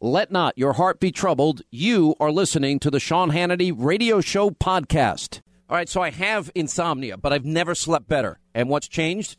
Let not your heart be troubled. You are listening to the Sean Hannity Radio Show podcast. All right, so I have insomnia, but I've never slept better. And what's changed?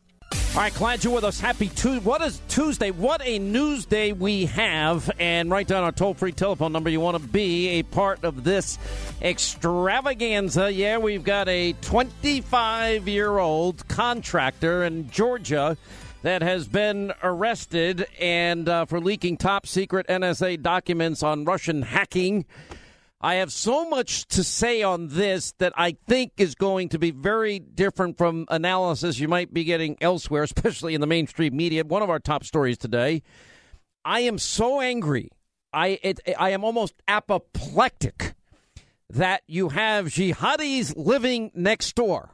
All right, glad you're with us. Happy Tuesday. What is Tuesday? What a news day we have. And write down our toll free telephone number. You want to be a part of this extravaganza. Yeah, we've got a 25 year old contractor in Georgia that has been arrested and uh, for leaking top secret NSA documents on Russian hacking. I have so much to say on this that I think is going to be very different from analysis you might be getting elsewhere, especially in the mainstream media. One of our top stories today. I am so angry. I it, I am almost apoplectic that you have jihadis living next door.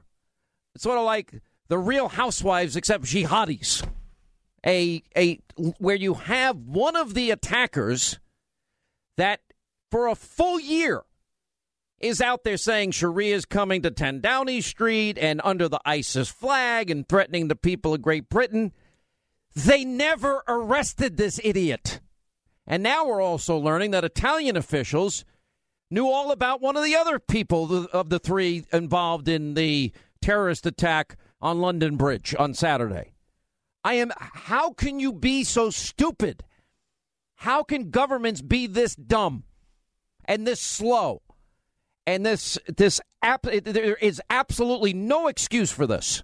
It's sort of like the Real Housewives, except jihadis. A a where you have one of the attackers that for a full year is out there saying Sharia is coming to 10 Downing Street and under the ISIS flag and threatening the people of Great Britain. They never arrested this idiot. And now we're also learning that Italian officials knew all about one of the other people of the three involved in the terrorist attack on London Bridge on Saturday. I am how can you be so stupid? How can governments be this dumb? And this slow and this this app there is absolutely no excuse for this.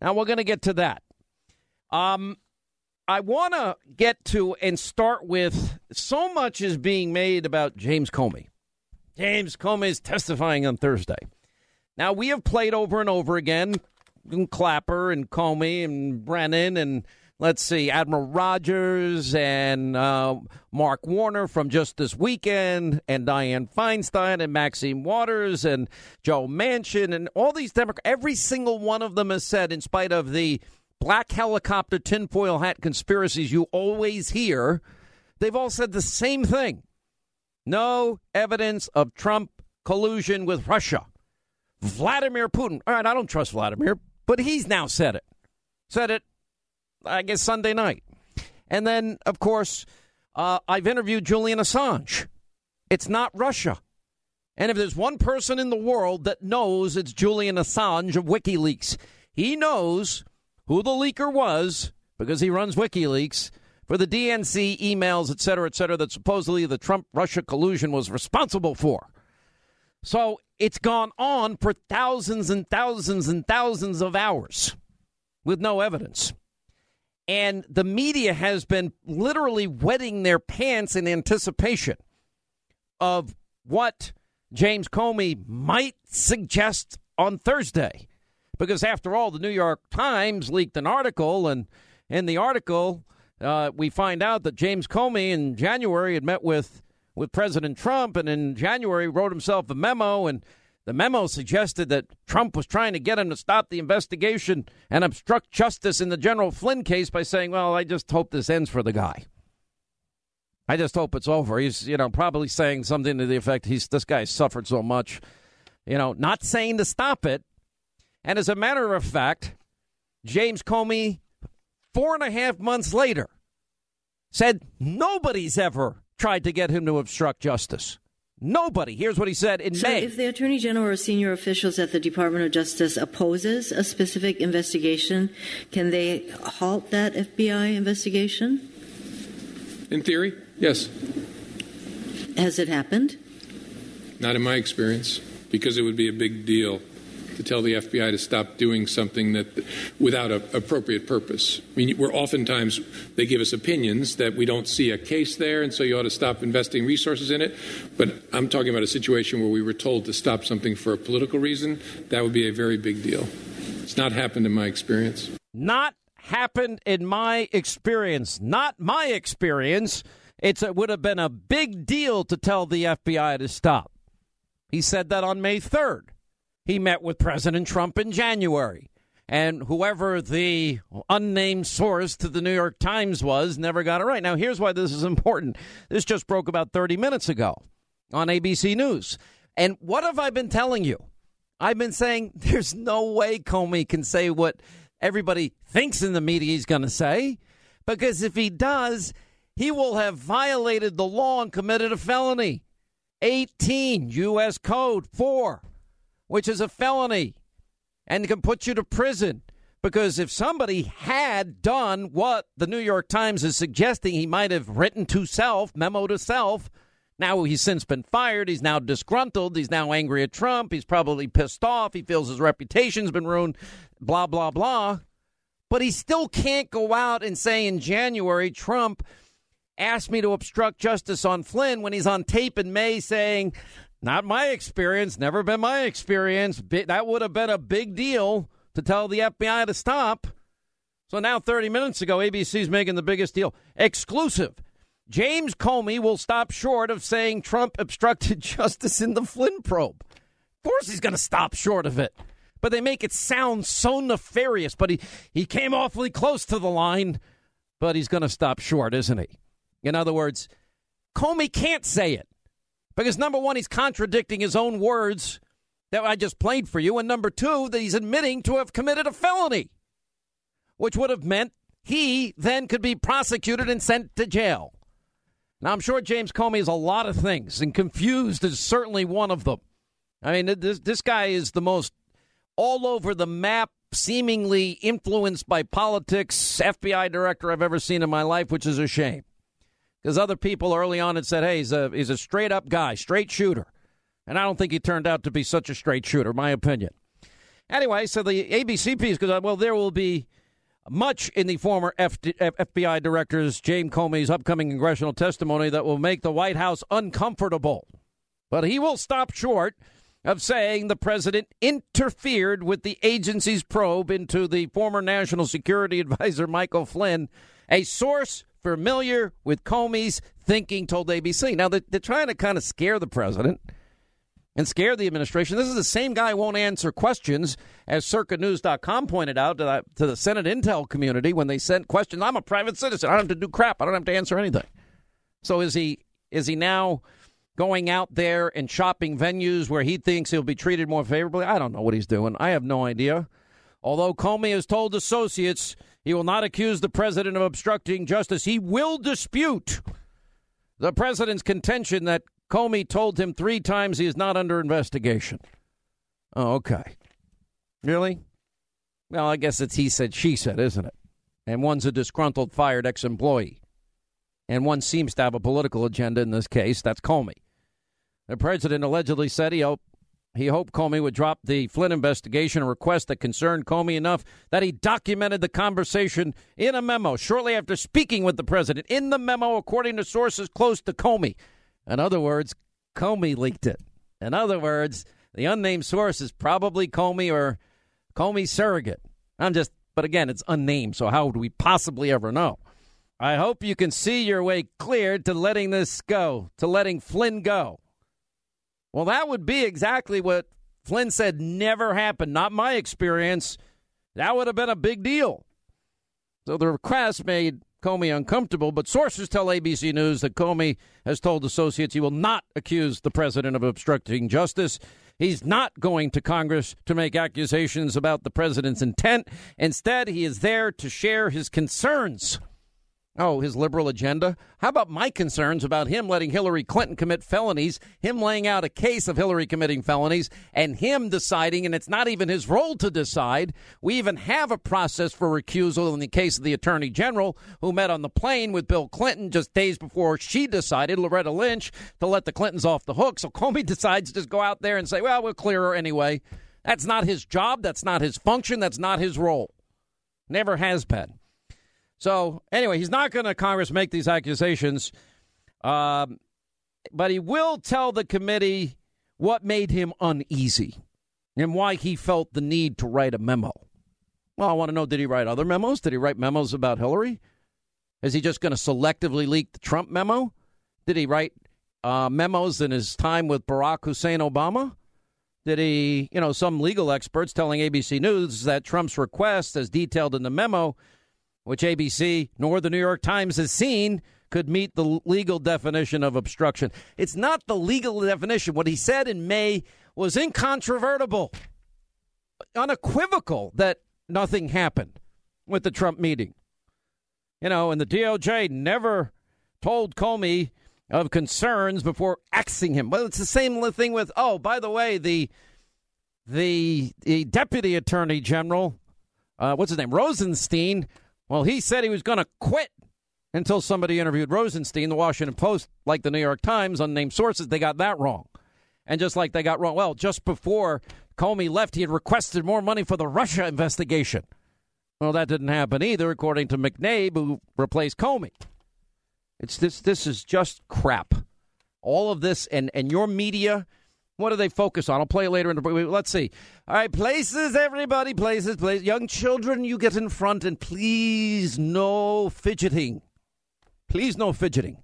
Now we're going to get to that. Um I want to get to and start with so much is being made about James Comey. James Comey is testifying on Thursday. Now we have played over and over again Clapper and Comey and Brennan and let's see, Admiral Rogers and uh, Mark Warner from just this weekend, and Dianne Feinstein and Maxine Waters and Joe Manchin and all these Democrats. Every single one of them has said, in spite of the black helicopter tinfoil hat conspiracies you always hear, they've all said the same thing. No evidence of Trump collusion with Russia. Vladimir Putin. All right, I don't trust Vladimir, but he's now said it. Said it, I guess, Sunday night. And then, of course, uh, I've interviewed Julian Assange. It's not Russia. And if there's one person in the world that knows it's Julian Assange of WikiLeaks, he knows who the leaker was because he runs WikiLeaks for the DNC emails, et cetera, et cetera, that supposedly the Trump Russia collusion was responsible for. So it's gone on for thousands and thousands and thousands of hours with no evidence. And the media has been literally wetting their pants in anticipation of what James Comey might suggest on Thursday. Because after all, the New York Times leaked an article, and in the article, uh, we find out that James Comey in January had met with, with President Trump, and in January wrote himself a memo, and the memo suggested that Trump was trying to get him to stop the investigation and obstruct justice in the General Flynn case by saying, "Well, I just hope this ends for the guy." I just hope it's over. He's, you know, probably saying something to the effect, "He's this guy suffered so much," you know, not saying to stop it. And as a matter of fact, James Comey, four and a half months later, said nobody's ever tried to get him to obstruct justice. Nobody. Here's what he said in so May. If the Attorney General or senior officials at the Department of Justice opposes a specific investigation, can they halt that FBI investigation? In theory, yes. Has it happened? Not in my experience, because it would be a big deal to tell the FBI to stop doing something that without an appropriate purpose. I mean, we're oftentimes they give us opinions that we don't see a case there, and so you ought to stop investing resources in it. But I'm talking about a situation where we were told to stop something for a political reason. That would be a very big deal. It's not happened in my experience. Not happened in my experience. Not my experience. It's, it would have been a big deal to tell the FBI to stop. He said that on May 3rd. He met with President Trump in January. And whoever the unnamed source to the New York Times was never got it right. Now, here's why this is important. This just broke about 30 minutes ago on ABC News. And what have I been telling you? I've been saying there's no way Comey can say what everybody thinks in the media he's going to say, because if he does, he will have violated the law and committed a felony. 18 U.S. Code 4 which is a felony and can put you to prison. Because if somebody had done what the New York Times is suggesting he might have written to self, memo to self, now he's since been fired. He's now disgruntled. He's now angry at Trump. He's probably pissed off. He feels his reputation's been ruined, blah, blah, blah. But he still can't go out and say in January, Trump asked me to obstruct justice on Flynn when he's on tape in May saying, not my experience, never been my experience. That would have been a big deal to tell the FBI to stop. So now, 30 minutes ago, ABC's making the biggest deal. Exclusive. James Comey will stop short of saying Trump obstructed justice in the Flynn probe. Of course, he's going to stop short of it. But they make it sound so nefarious. But he, he came awfully close to the line, but he's going to stop short, isn't he? In other words, Comey can't say it. Because number one, he's contradicting his own words that I just played for you. And number two, that he's admitting to have committed a felony, which would have meant he then could be prosecuted and sent to jail. Now, I'm sure James Comey is a lot of things, and confused is certainly one of them. I mean, this, this guy is the most all over the map, seemingly influenced by politics FBI director I've ever seen in my life, which is a shame because other people early on had said, "Hey, he's a he's a straight up guy, straight shooter," and I don't think he turned out to be such a straight shooter. My opinion. Anyway, so the ABC piece goes well. There will be much in the former FBI director's James Comey's upcoming congressional testimony that will make the White House uncomfortable, but he will stop short of saying the president interfered with the agency's probe into the former national security advisor Michael Flynn, a source familiar with Comey's thinking, told ABC. Now, they're, they're trying to kind of scare the president and scare the administration. This is the same guy who won't answer questions, as CircaNews.com pointed out to the, to the Senate Intel community when they sent questions. I'm a private citizen. I don't have to do crap. I don't have to answer anything. So is he is he now going out there and shopping venues where he thinks he'll be treated more favorably. I don't know what he's doing. I have no idea. Although Comey has told associates he will not accuse the president of obstructing justice, he will dispute the president's contention that Comey told him three times he is not under investigation. Oh, okay. Really? Well, I guess it's he said, she said, isn't it? And one's a disgruntled, fired ex employee. And one seems to have a political agenda in this case. That's Comey. The president allegedly said he hoped, he hoped Comey would drop the Flynn investigation, request that concerned Comey enough that he documented the conversation in a memo shortly after speaking with the president. In the memo, according to sources close to Comey. In other words, Comey leaked it. In other words, the unnamed source is probably Comey or Comey's surrogate. I'm just, but again, it's unnamed, so how would we possibly ever know? I hope you can see your way clear to letting this go, to letting Flynn go. Well, that would be exactly what Flynn said never happened. Not my experience. That would have been a big deal. So the request made Comey uncomfortable, but sources tell ABC News that Comey has told associates he will not accuse the president of obstructing justice. He's not going to Congress to make accusations about the president's intent. Instead, he is there to share his concerns Oh, his liberal agenda? How about my concerns about him letting Hillary Clinton commit felonies, him laying out a case of Hillary committing felonies, and him deciding, and it's not even his role to decide. We even have a process for recusal in the case of the Attorney General, who met on the plane with Bill Clinton just days before she decided, Loretta Lynch, to let the Clintons off the hook. So Comey decides to just go out there and say, well, we'll clear her anyway. That's not his job. That's not his function. That's not his role. Never has been. So anyway, he's not going to Congress make these accusations, um, but he will tell the committee what made him uneasy and why he felt the need to write a memo. Well, I want to know: Did he write other memos? Did he write memos about Hillary? Is he just going to selectively leak the Trump memo? Did he write uh, memos in his time with Barack Hussein Obama? Did he, you know, some legal experts telling ABC News that Trump's request, as detailed in the memo, which ABC nor the New York Times has seen, could meet the legal definition of obstruction. It's not the legal definition. What he said in May was incontrovertible, unequivocal that nothing happened with the Trump meeting. You know, and the DOJ never told Comey of concerns before axing him. Well, it's the same thing with, oh, by the way, the the, the deputy attorney general, uh, what's his name, Rosenstein, well, he said he was going to quit until somebody interviewed Rosenstein. The Washington Post, like the New York Times, unnamed sources, they got that wrong. And just like they got wrong, well, just before Comey left, he had requested more money for the Russia investigation. Well, that didn't happen either, according to McCabe, who replaced Comey. It's this. This is just crap. All of this, and and your media what do they focus on? I'll play it later in the Let's see. All right, places, everybody, places, places. Young children, you get in front, and please no fidgeting. Please no fidgeting.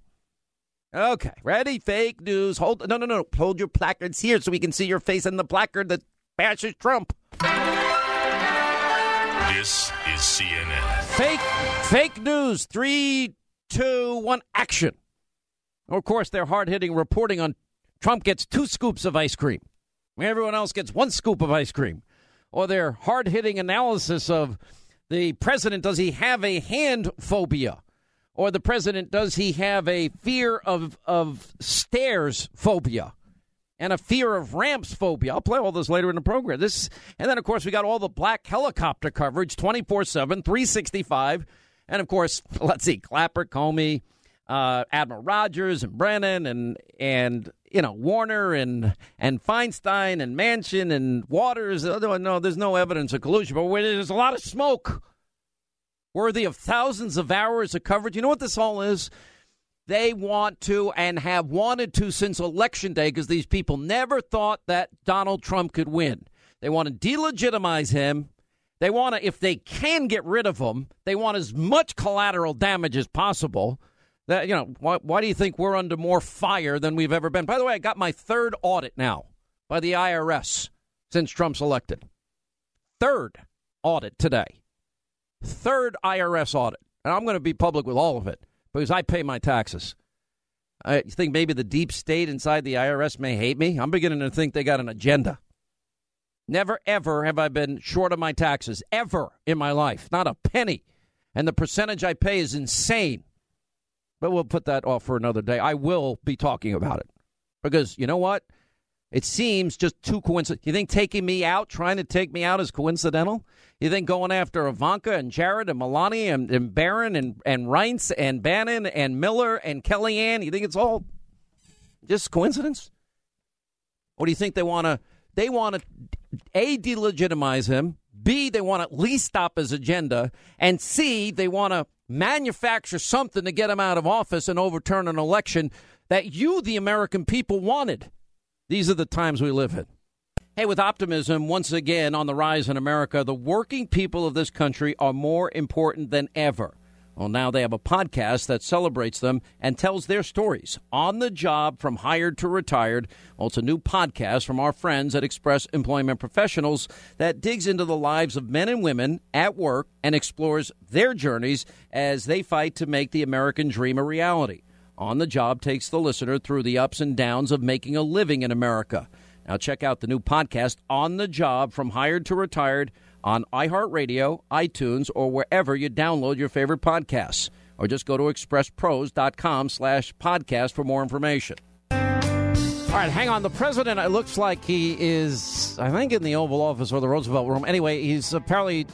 Okay, ready? Fake news. Hold no, no, no. Hold your placards here so we can see your face in the placard that bashes Trump. This is CNN. Fake, fake news. Three, two, one, action. Of course, they're hard hitting reporting on Trump gets two scoops of ice cream. Everyone else gets one scoop of ice cream. Or their hard hitting analysis of the president does he have a hand phobia? Or the president does he have a fear of, of stairs phobia? And a fear of ramps phobia. I'll play all this later in the program. This, and then, of course, we got all the black helicopter coverage 24 7, 365. And, of course, let's see, Clapper, Comey, uh, Admiral Rogers, and Brennan, and, and you know Warner and and Feinstein and Manchin and Waters. No, there's no evidence of collusion, but there's a lot of smoke, worthy of thousands of hours of coverage. You know what this all is? They want to and have wanted to since election day because these people never thought that Donald Trump could win. They want to delegitimize him. They want to, if they can get rid of him, they want as much collateral damage as possible. That you know, why, why do you think we're under more fire than we've ever been? By the way, I got my third audit now by the IRS since Trump's elected. Third audit today. Third IRS audit. And I'm going to be public with all of it because I pay my taxes. I think maybe the deep state inside the IRS may hate me. I'm beginning to think they got an agenda. Never, ever have I been short of my taxes, ever in my life. Not a penny. And the percentage I pay is insane. But we'll put that off for another day. I will be talking about it. Because you know what? It seems just too coincidental. You think taking me out, trying to take me out, is coincidental? You think going after Ivanka and Jared and Melania and, and Barron and, and Reince and Bannon and Miller and Kellyanne, you think it's all just coincidence? Or do you think they want to, they want to, A, delegitimize him, B, they want to at least stop his agenda, and C, they want to manufacture something to get him out of office and overturn an election that you, the American people, wanted? These are the times we live in. Hey, with optimism once again on the rise in America, the working people of this country are more important than ever. Well, now they have a podcast that celebrates them and tells their stories on the job from hired to retired. Well, it's a new podcast from our friends at Express Employment Professionals that digs into the lives of men and women at work and explores their journeys as they fight to make the American dream a reality. On the Job takes the listener through the ups and downs of making a living in America. Now, check out the new podcast, On the Job From Hired to Retired, on iHeartRadio, iTunes, or wherever you download your favorite podcasts. Or just go to expresspros.com slash podcast for more information. All right, hang on. The president, it looks like he is, I think, in the Oval Office or the Roosevelt Room. Anyway, he's apparently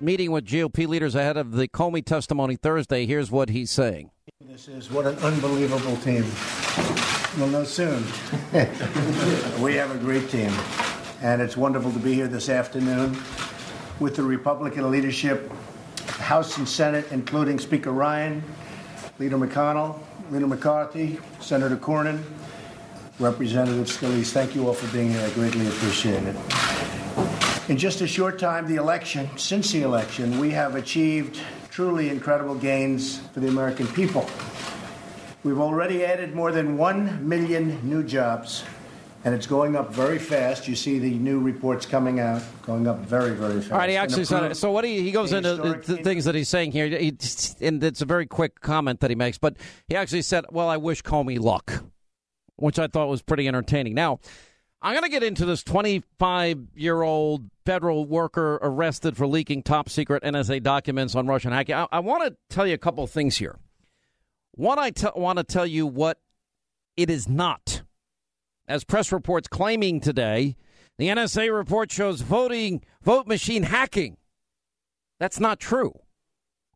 meeting with GOP leaders ahead of the Comey testimony Thursday. Here's what he's saying. This is what an unbelievable team. We'll know soon. we have a great team, and it's wonderful to be here this afternoon with the Republican leadership, House and Senate, including Speaker Ryan, Leader McConnell, Leader McCarthy, Senator Cornyn, Representative Scalise. Thank you all for being here. I greatly appreciate it. In just a short time, the election, since the election, we have achieved truly incredible gains for the American people. We've already added more than 1 million new jobs, and it's going up very fast. You see the new reports coming out, going up very, very fast. All right, he actually said it. So what he, he goes into the, the things that he's saying here, he, and it's a very quick comment that he makes, but he actually said, well, I wish Comey luck, which I thought was pretty entertaining. Now, I'm going to get into this 25 year old federal worker arrested for leaking top secret NSA documents on Russian hacking. I, I want to tell you a couple of things here. One, I t- want to tell you what it is not. As press reports claiming today, the NSA report shows voting vote machine hacking. That's not true.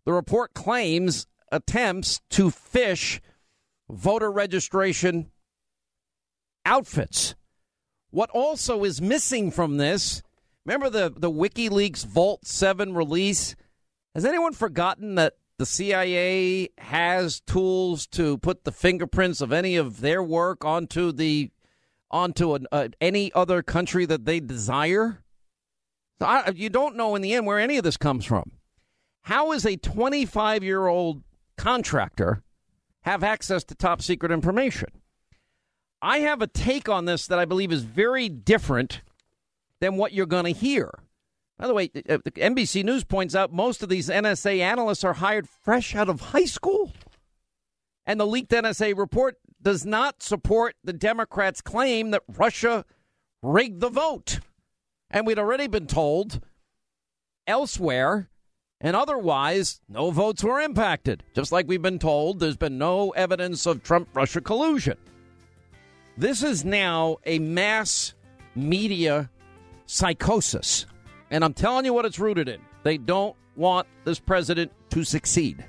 The report claims attempts to phish voter registration outfits. What also is missing from this, remember the, the WikiLeaks Vault 7 release? Has anyone forgotten that the CIA has tools to put the fingerprints of any of their work onto the onto an, uh, any other country that they desire? So I, you don't know in the end where any of this comes from. How is a 25 year old contractor have access to top secret information? I have a take on this that I believe is very different than what you're going to hear. By the way, uh, NBC News points out most of these NSA analysts are hired fresh out of high school. And the leaked NSA report does not support the Democrats' claim that Russia rigged the vote. And we'd already been told elsewhere and otherwise no votes were impacted. Just like we've been told there's been no evidence of Trump Russia collusion. This is now a mass media psychosis. And I'm telling you what it's rooted in. They don't want this president to succeed.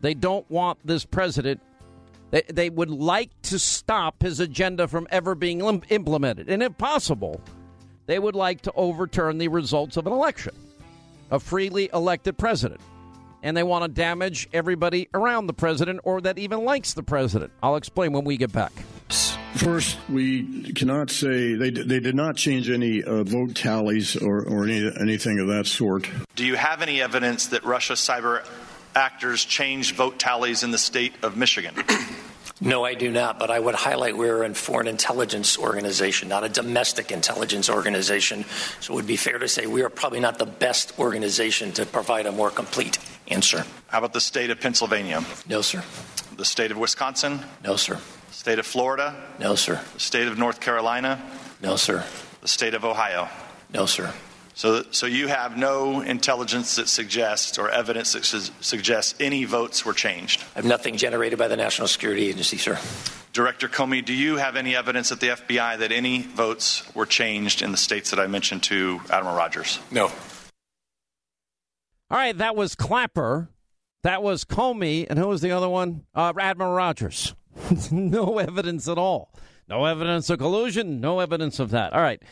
They don't want this president. They, they would like to stop his agenda from ever being implemented. And if possible, they would like to overturn the results of an election, a freely elected president. And they want to damage everybody around the president or that even likes the president. I'll explain when we get back. First, we cannot say they, they did not change any uh, vote tallies or, or any, anything of that sort. Do you have any evidence that Russia cyber actors change vote tallies in the state of Michigan? No, I do not, but I would highlight we're a foreign intelligence organization, not a domestic intelligence organization. So it would be fair to say we are probably not the best organization to provide a more complete answer. How about the state of Pennsylvania? No, sir. The state of Wisconsin? No, sir. State of Florida? No, sir. The state of North Carolina? No, sir. The state of Ohio? No, sir. So, so you have no intelligence that suggests or evidence that su- suggests any votes were changed? I have nothing generated by the National Security Agency, sir. Director Comey, do you have any evidence at the FBI that any votes were changed in the states that I mentioned to Admiral Rogers? No. All right, that was Clapper. That was Comey. And who was the other one? Uh, Admiral Rogers. no evidence at all. No evidence of collusion. No evidence of that. All right.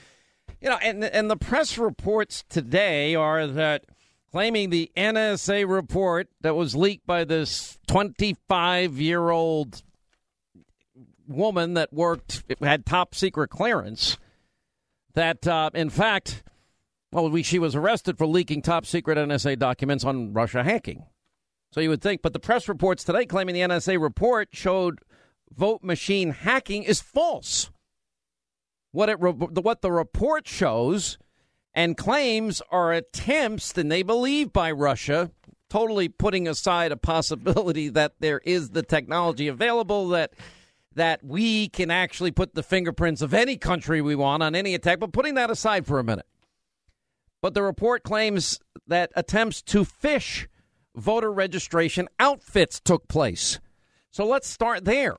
You know, and, and the press reports today are that claiming the NSA report that was leaked by this 25 year old woman that worked, had top secret clearance, that uh, in fact, well, we, she was arrested for leaking top secret NSA documents on Russia hacking. So you would think, but the press reports today claiming the NSA report showed vote machine hacking is false. What it what the report shows and claims are attempts, and they believe by Russia, totally putting aside a possibility that there is the technology available that that we can actually put the fingerprints of any country we want on any attack. But putting that aside for a minute, but the report claims that attempts to phish voter registration outfits took place. So let's start there.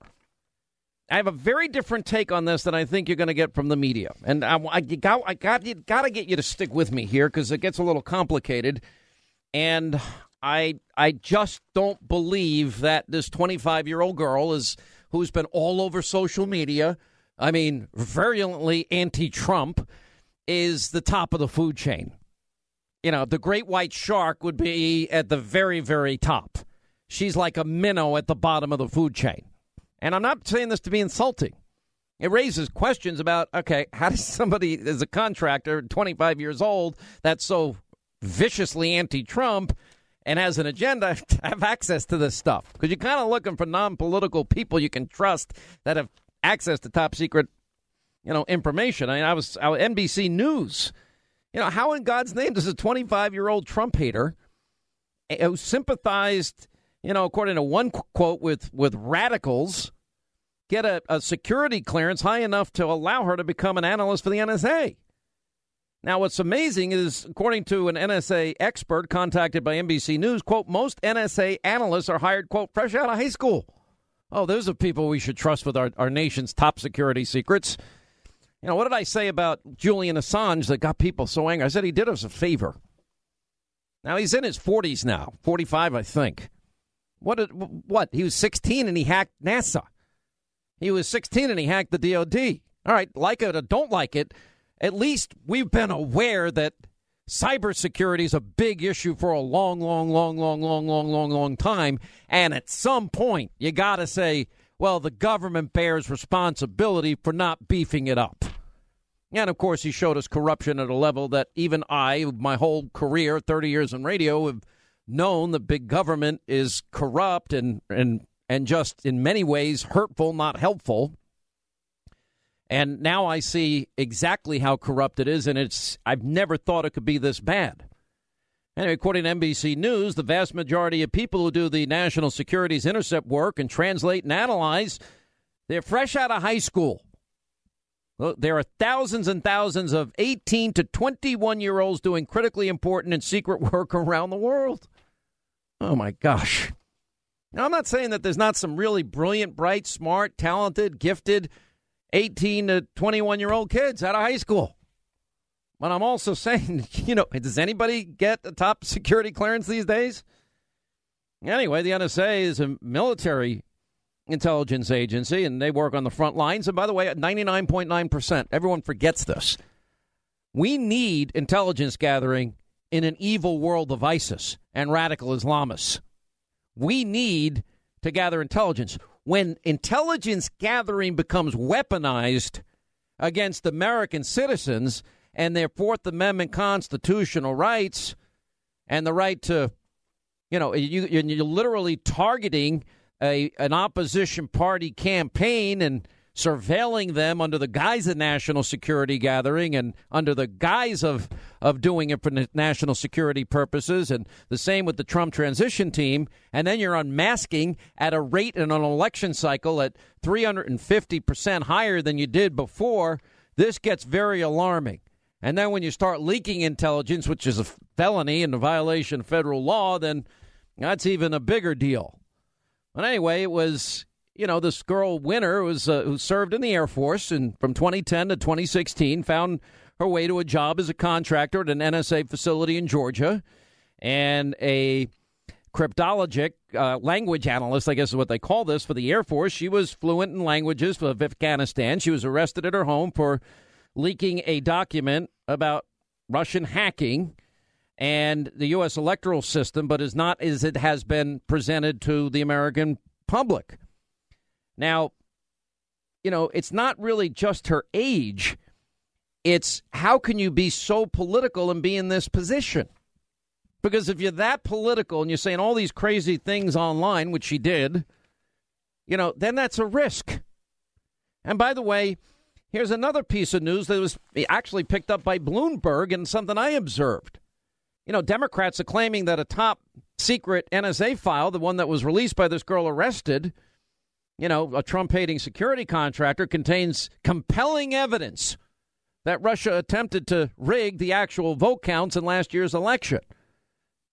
I have a very different take on this than I think you're going to get from the media, and I, I got I got got to get you to stick with me here because it gets a little complicated, and I I just don't believe that this 25 year old girl is who's been all over social media. I mean, virulently anti-Trump is the top of the food chain. You know, the great white shark would be at the very very top. She's like a minnow at the bottom of the food chain. And I'm not saying this to be insulting. It raises questions about okay, how does somebody as a contractor, 25 years old, that's so viciously anti-Trump and has an agenda, have access to this stuff? Because you're kind of looking for non-political people you can trust that have access to top secret, you know, information. I mean, I was, I was NBC News. You know, how in God's name does a 25 year old Trump hater eh, who sympathized, you know, according to one quote with with radicals get a, a security clearance high enough to allow her to become an analyst for the NSA. Now, what's amazing is, according to an NSA expert contacted by NBC News, quote, most NSA analysts are hired, quote, fresh out of high school. Oh, those are people we should trust with our, our nation's top security secrets. You know, what did I say about Julian Assange that got people so angry? I said he did us a favor. Now, he's in his 40s now, 45, I think. What? Did, what? He was 16 and he hacked NASA. He was 16 and he hacked the DOD. All right, like it or don't like it, at least we've been aware that cybersecurity is a big issue for a long, long, long, long, long, long, long, long time. And at some point, you got to say, well, the government bears responsibility for not beefing it up. And of course, he showed us corruption at a level that even I, my whole career, 30 years in radio, have known that big government is corrupt and, and and just in many ways hurtful, not helpful. And now I see exactly how corrupt it is, and it's I've never thought it could be this bad. Anyway, according to NBC News, the vast majority of people who do the national securities intercept work and translate and analyze, they're fresh out of high school. There are thousands and thousands of 18 to 21 year olds doing critically important and secret work around the world. Oh my gosh. Now, I'm not saying that there's not some really brilliant, bright, smart, talented, gifted 18 to 21 year old kids out of high school. But I'm also saying, you know, does anybody get a top security clearance these days? Anyway, the NSA is a military intelligence agency and they work on the front lines. And by the way, at 99.9%, everyone forgets this. We need intelligence gathering in an evil world of ISIS and radical Islamists we need to gather intelligence. When intelligence gathering becomes weaponized against American citizens and their Fourth Amendment constitutional rights and the right to, you know, you, you're literally targeting a an opposition party campaign and surveilling them under the guise of national security gathering and under the guise of, of doing it for national security purposes. And the same with the Trump transition team. And then you're unmasking at a rate in an election cycle at 350% higher than you did before. This gets very alarming. And then when you start leaking intelligence, which is a felony and a violation of federal law, then that's even a bigger deal. But anyway, it was you know, this girl Winner was uh, who served in the Air Force and from 2010 to 2016 found her way to a job as a contractor at an NSA facility in Georgia, and a cryptologic uh, language analyst, I guess is what they call this for the Air Force. She was fluent in languages of Afghanistan. She was arrested at her home for leaking a document about Russian hacking and the U.S. electoral system, but is not as it has been presented to the American public. Now, you know, it's not really just her age. It's how can you be so political and be in this position? Because if you're that political and you're saying all these crazy things online, which she did, you know, then that's a risk. And by the way, here's another piece of news that was actually picked up by Bloomberg and something I observed. You know, Democrats are claiming that a top secret NSA file, the one that was released by this girl arrested, you know, a Trump hating security contractor contains compelling evidence that Russia attempted to rig the actual vote counts in last year's election.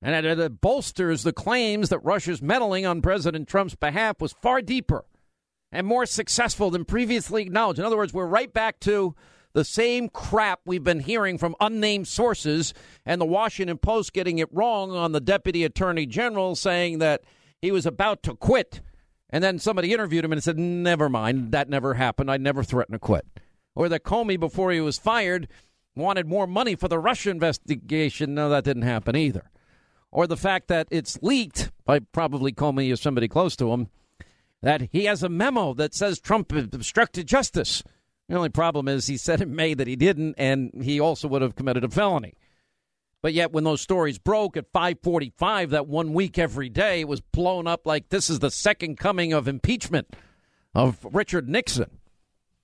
And it bolsters the claims that Russia's meddling on President Trump's behalf was far deeper and more successful than previously acknowledged. In other words, we're right back to the same crap we've been hearing from unnamed sources and the Washington Post getting it wrong on the deputy attorney general saying that he was about to quit and then somebody interviewed him and said, Never mind, that never happened. I never threatened to quit. Or that Comey, before he was fired, wanted more money for the Russia investigation. No, that didn't happen either. Or the fact that it's leaked by probably Comey or somebody close to him that he has a memo that says Trump obstructed justice. The only problem is he said in May that he didn't, and he also would have committed a felony. But yet, when those stories broke at 5:45, that one week every day, it was blown up like this is the second coming of impeachment of Richard Nixon,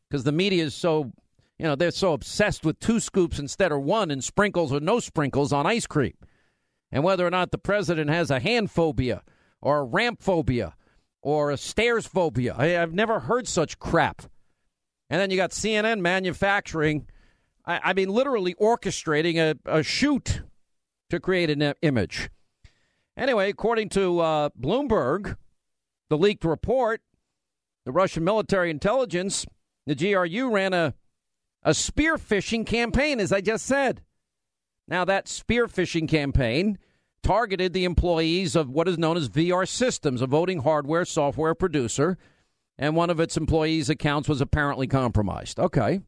because the media is so, you know, they're so obsessed with two scoops instead of one, and sprinkles or no sprinkles on ice cream, and whether or not the president has a hand phobia or a ramp phobia or a stairs phobia. I, I've never heard such crap. And then you got CNN manufacturing. I, mean, literally orchestrating a, a shoot to create an image. Anyway, according to uh, Bloomberg, the leaked report, the Russian military intelligence, the GRU ran a, a spear phishing campaign, as I just said. Now, that spear phishing campaign targeted the employees of what is known as VR Systems, a voting hardware software producer, and one of its employees' accounts was apparently compromised. Okay.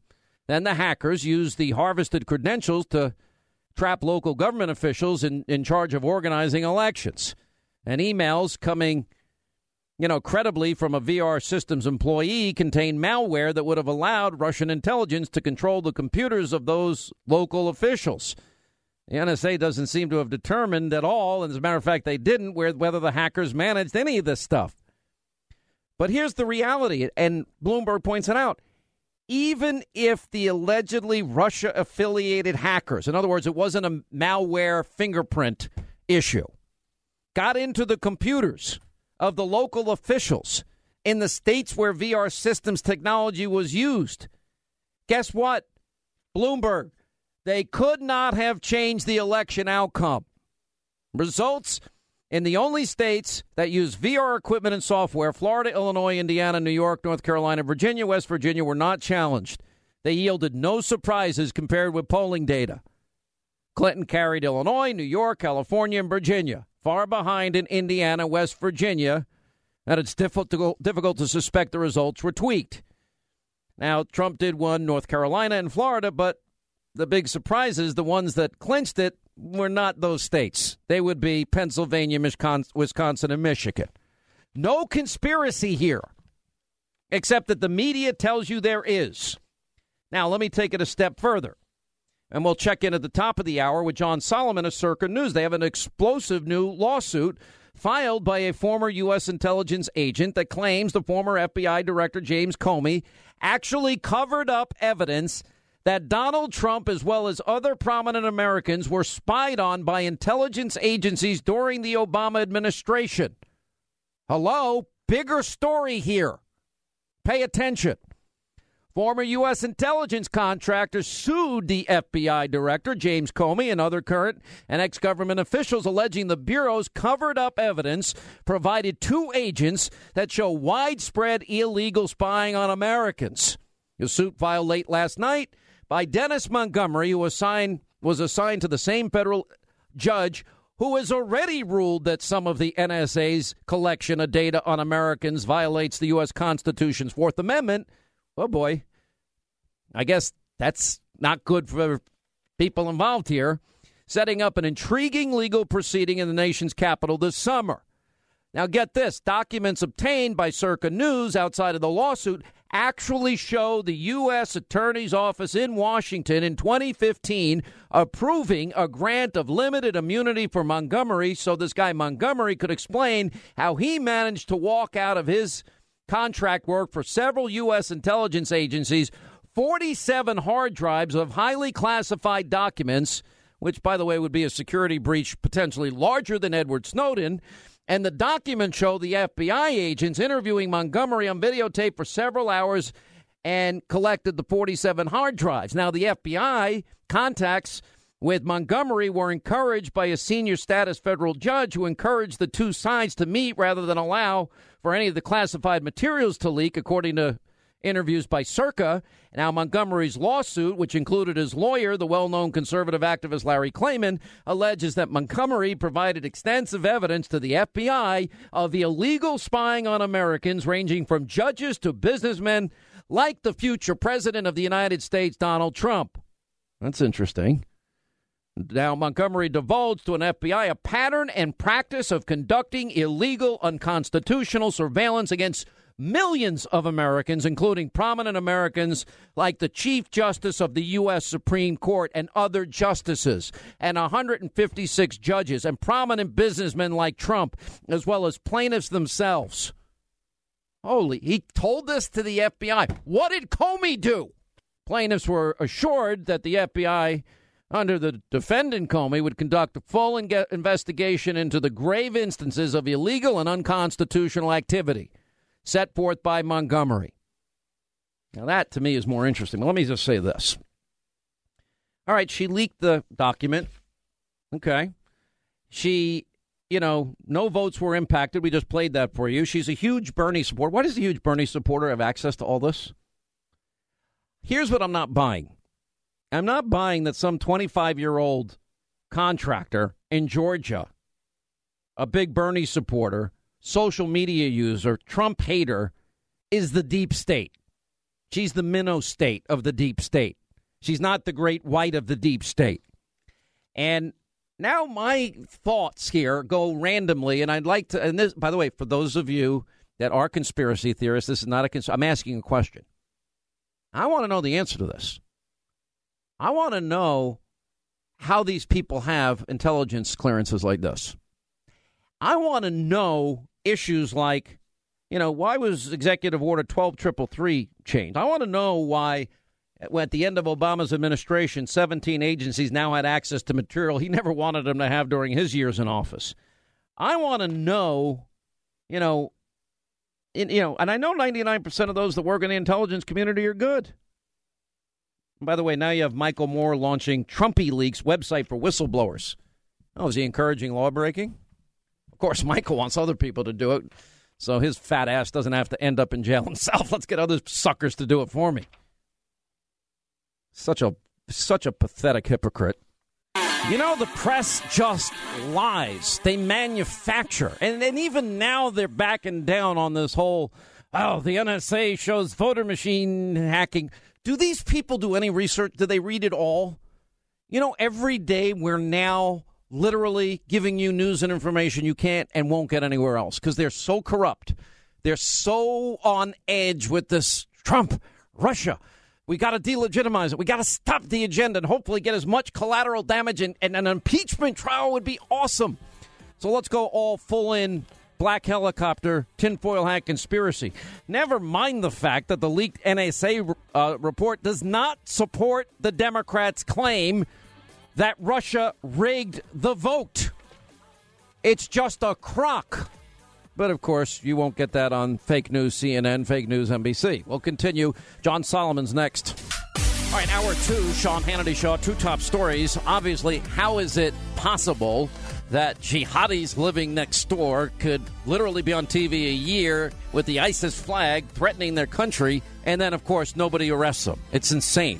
Then the hackers used the harvested credentials to trap local government officials in, in charge of organizing elections. And emails coming, you know, credibly from a VR systems employee contained malware that would have allowed Russian intelligence to control the computers of those local officials. The NSA doesn't seem to have determined at all, and as a matter of fact, they didn't, whether the hackers managed any of this stuff. But here's the reality, and Bloomberg points it out even if the allegedly Russia affiliated hackers, in other words, it wasn't a malware fingerprint issue, got into the computers of the local officials in the states where VR systems technology was used, guess what? Bloomberg, they could not have changed the election outcome. Results in the only states that use VR equipment and software, Florida, Illinois, Indiana, New York, North Carolina, Virginia, West Virginia, were not challenged. They yielded no surprises compared with polling data. Clinton carried Illinois, New York, California, and Virginia, far behind in Indiana, West Virginia, and it's difficult, difficult to suspect the results were tweaked. Now, Trump did win North Carolina and Florida, but the big surprises, the ones that clinched it, were not those states. They would be Pennsylvania, Wisconsin, and Michigan. No conspiracy here, except that the media tells you there is. Now, let me take it a step further. And we'll check in at the top of the hour with John Solomon of Circa News. They have an explosive new lawsuit filed by a former U.S. intelligence agent that claims the former FBI Director James Comey actually covered up evidence that Donald Trump, as well as other prominent Americans, were spied on by intelligence agencies during the Obama administration. Hello? Bigger story here. Pay attention. Former U.S. intelligence contractors sued the FBI director, James Comey, and other current and ex government officials, alleging the Bureau's covered up evidence provided to agents that show widespread illegal spying on Americans. The suit filed late last night by Dennis Montgomery, who assigned, was assigned to the same federal judge who has already ruled that some of the NSA's collection of data on Americans violates the U.S. Constitution's Fourth Amendment oh boy, I guess that's not good for people involved here, setting up an intriguing legal proceeding in the nation's capital this summer. Now, get this documents obtained by Circa News outside of the lawsuit actually show the U.S. Attorney's Office in Washington in 2015 approving a grant of limited immunity for Montgomery so this guy Montgomery could explain how he managed to walk out of his contract work for several U.S. intelligence agencies, 47 hard drives of highly classified documents, which, by the way, would be a security breach potentially larger than Edward Snowden. And the documents show the FBI agents interviewing Montgomery on videotape for several hours and collected the 47 hard drives. Now, the FBI contacts with Montgomery were encouraged by a senior status federal judge who encouraged the two sides to meet rather than allow for any of the classified materials to leak, according to interviews by Circa. Now, Montgomery's lawsuit, which included his lawyer, the well known conservative activist Larry Klayman, alleges that Montgomery provided extensive evidence to the FBI of the illegal spying on Americans, ranging from judges to businessmen, like the future president of the United States, Donald Trump. That's interesting. Now, Montgomery divulged to an FBI a pattern and practice of conducting illegal, unconstitutional surveillance against millions of Americans, including prominent Americans like the Chief Justice of the U.S. Supreme Court and other justices, and 156 judges, and prominent businessmen like Trump, as well as plaintiffs themselves. Holy, he told this to the FBI. What did Comey do? Plaintiffs were assured that the FBI under the defendant Comey would conduct a full investigation into the grave instances of illegal and unconstitutional activity set forth by Montgomery. Now, that to me is more interesting. But let me just say this. All right, she leaked the document. Okay. She, you know, no votes were impacted. We just played that for you. She's a huge Bernie supporter. Why does a huge Bernie supporter have access to all this? Here's what I'm not buying I'm not buying that some 25 year old contractor in Georgia, a big Bernie supporter, social media user, Trump hater, is the deep state. She's the minnow state of the deep state. She's not the great white of the deep state. And now my thoughts here go randomly, and I'd like to. And this, by the way, for those of you that are conspiracy theorists, this is not a. Cons- I'm asking a question. I want to know the answer to this. I want to know how these people have intelligence clearances like this. I want to know issues like, you know, why was Executive Order 12333 changed? I want to know why at the end of Obama's administration, 17 agencies now had access to material he never wanted them to have during his years in office. I want to know, you know, in, you know, and I know 99% of those that work in the intelligence community are good. By the way, now you have Michael Moore launching TrumpiLeaks website for whistleblowers. Oh, is he encouraging lawbreaking? Course, Michael wants other people to do it, so his fat ass doesn't have to end up in jail himself. Let's get other suckers to do it for me. Such a such a pathetic hypocrite. You know, the press just lies. They manufacture. And, and even now they're backing down on this whole, oh, the NSA shows voter machine hacking. Do these people do any research? Do they read it all? You know, every day we're now literally giving you news and information you can't and won't get anywhere else because they're so corrupt. They're so on edge with this Trump, Russia. We got to delegitimize it. We got to stop the agenda and hopefully get as much collateral damage. And, and an impeachment trial would be awesome. So let's go all full in black helicopter, tinfoil hat conspiracy. Never mind the fact that the leaked NSA uh, report does not support the Democrats' claim that Russia rigged the vote. It's just a crock. But of course, you won't get that on fake news CNN, fake news NBC. We'll continue. John Solomon's next. All right, hour two, Sean Hannity Show, two top stories. Obviously, how is it possible that jihadis living next door could literally be on TV a year with the ISIS flag threatening their country, and then, of course, nobody arrests them? It's insane.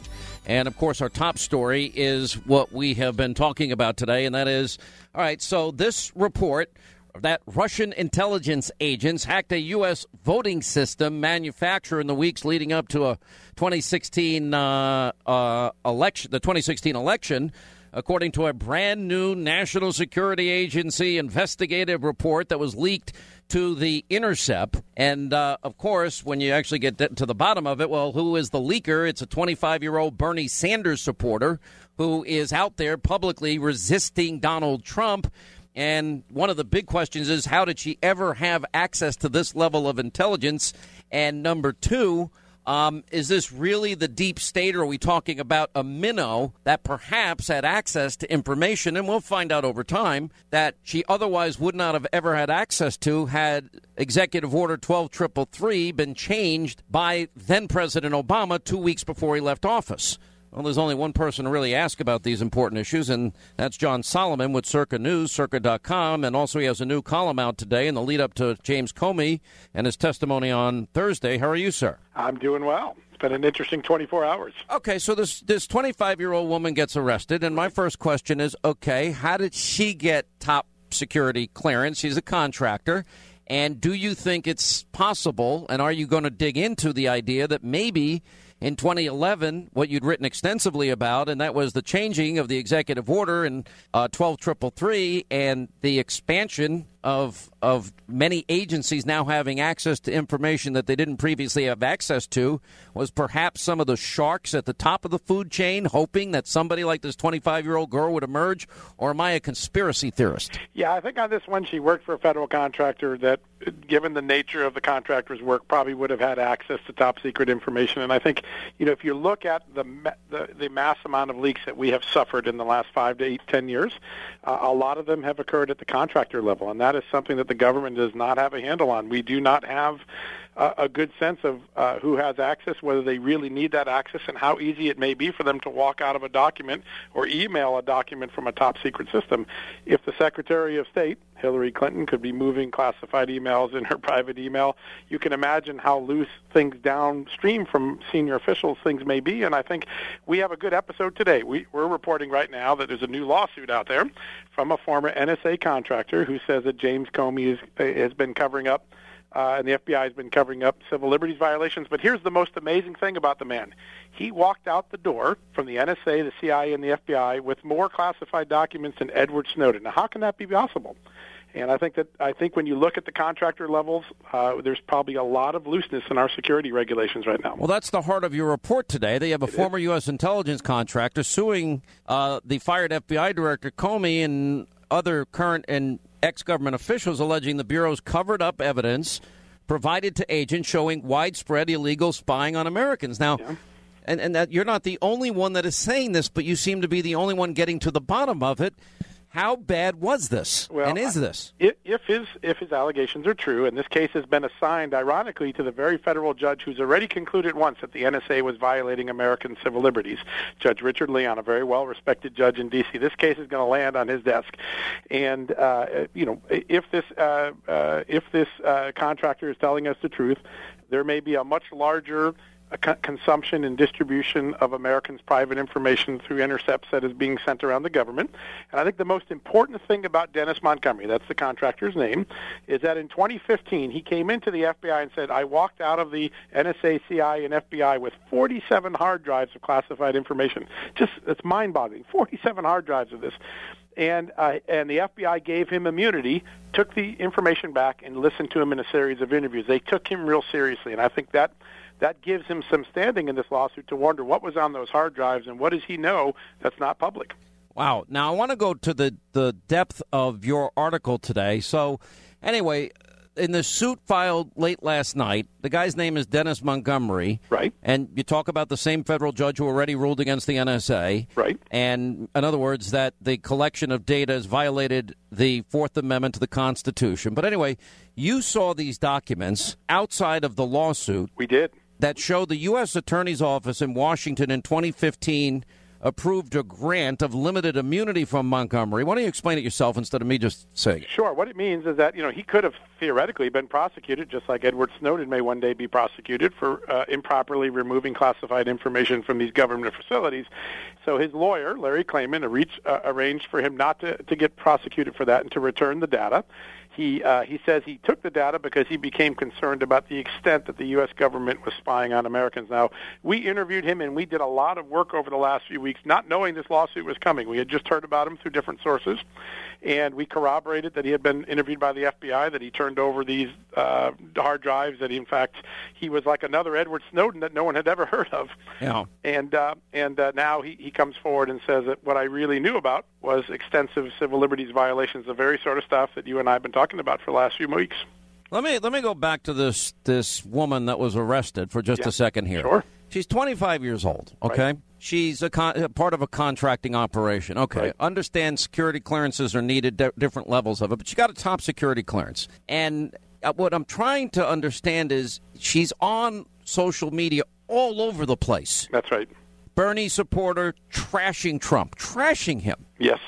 And of course, our top story is what we have been talking about today, and that is all right, so this report that Russian intelligence agents hacked a U.S. voting system manufacturer in the weeks leading up to a 2016 uh, uh, election, the 2016 election, according to a brand new National Security Agency investigative report that was leaked to the Intercept. And uh, of course, when you actually get to the bottom of it, well, who is the leaker? It's a 25 year old Bernie Sanders supporter who is out there publicly resisting Donald Trump. And one of the big questions is how did she ever have access to this level of intelligence? And number two, um, is this really the deep state, or are we talking about a minnow that perhaps had access to information, and we'll find out over time, that she otherwise would not have ever had access to had Executive Order 12333 been changed by then President Obama two weeks before he left office? Well, there's only one person to really ask about these important issues, and that's John Solomon with Circa News, circa.com. And also, he has a new column out today in the lead up to James Comey and his testimony on Thursday. How are you, sir? I'm doing well. It's been an interesting 24 hours. Okay, so this this 25 year old woman gets arrested, and my first question is okay, how did she get top security clearance? She's a contractor. And do you think it's possible, and are you going to dig into the idea that maybe in 2011 what you'd written extensively about, and that was the changing of the executive order in uh, 12333 and the expansion of of many agencies now having access to information that they didn't previously have access to was perhaps some of the sharks at the top of the food chain hoping that somebody like this 25 year old girl would emerge or am i a conspiracy theorist? Yeah i think on this one she worked for a federal contractor that given the nature of the contractor's work probably would have had access to top secret information. And i think you know if you look at the the, the mass amount of leaks that we have suffered in the last five to eight ten years uh, a lot of them have occurred at the contractor level. And that that is something that the government does not have a handle on. We do not have uh, a good sense of uh, who has access, whether they really need that access, and how easy it may be for them to walk out of a document or email a document from a top secret system. If the Secretary of State, Hillary Clinton, could be moving classified emails in her private email, you can imagine how loose things downstream from senior officials things may be. And I think we have a good episode today. We, we're reporting right now that there's a new lawsuit out there from a former NSA contractor who says that James Comey is, has been covering up uh, and the FBI has been covering up civil liberties violations. But here's the most amazing thing about the man. He walked out the door from the NSA, the CIA, and the FBI with more classified documents than Edward Snowden. Now, how can that be possible? And I think that I think when you look at the contractor levels, uh, there's probably a lot of looseness in our security regulations right now. Well, that's the heart of your report today. They have a it former is. U.S. intelligence contractor suing uh, the fired FBI director Comey and other current and ex government officials alleging the Bureau's covered up evidence provided to agents showing widespread illegal spying on Americans. Now, yeah. and, and that you're not the only one that is saying this, but you seem to be the only one getting to the bottom of it. How bad was this, well, and is this? If his if his allegations are true, and this case has been assigned, ironically, to the very federal judge who's already concluded once that the NSA was violating American civil liberties, Judge Richard Leon, a very well-respected judge in D.C. This case is going to land on his desk, and uh, you know, if this uh, uh, if this uh, contractor is telling us the truth, there may be a much larger consumption and distribution of Americans' private information through intercepts that is being sent around the government. And I think the most important thing about Dennis Montgomery, that's the contractor's name, is that in 2015 he came into the FBI and said, I walked out of the NSA, CIA, and FBI with 47 hard drives of classified information. Just, it's mind-boggling. 47 hard drives of this and uh, and the FBI gave him immunity, took the information back, and listened to him in a series of interviews. They took him real seriously, and I think that that gives him some standing in this lawsuit to wonder what was on those hard drives and what does he know that's not public. Wow. Now I want to go to the the depth of your article today. So, anyway, in the suit filed late last night, the guy's name is Dennis Montgomery. Right. And you talk about the same federal judge who already ruled against the NSA. Right. And in other words, that the collection of data has violated the Fourth Amendment to the Constitution. But anyway, you saw these documents outside of the lawsuit. We did. That show the U.S. Attorney's Office in Washington in 2015 approved a grant of limited immunity from Montgomery. Why don't you explain it yourself instead of me just saying it? Sure. What it means is that you know he could have theoretically been prosecuted, just like Edward Snowden may one day be prosecuted for uh, improperly removing classified information from these government facilities. So his lawyer, Larry Klayman, uh, arranged for him not to, to get prosecuted for that and to return the data. He uh, he says he took the data because he became concerned about the extent that the U.S. government was spying on Americans. Now we interviewed him and we did a lot of work over the last few weeks, not knowing this lawsuit was coming. We had just heard about him through different sources, and we corroborated that he had been interviewed by the FBI, that he turned over these uh, hard drives, that he, in fact he was like another Edward Snowden that no one had ever heard of. Yeah. And uh, and uh, now he, he comes forward and says that what I really knew about was extensive civil liberties violations, the very sort of stuff that you and I have been talking about for the last few weeks. Let me let me go back to this this woman that was arrested for just Yeah. a second here. Sure. She's 25 years old. Okay. Right. She's a, con- part of a contracting operation. Okay. Right. Understand security clearances are needed, di- different levels of it, but she got a top security clearance. And uh, what I'm trying to understand is she's on social media all over the place. That's right. Bernie supporter trashing Trump, trashing him. Yes.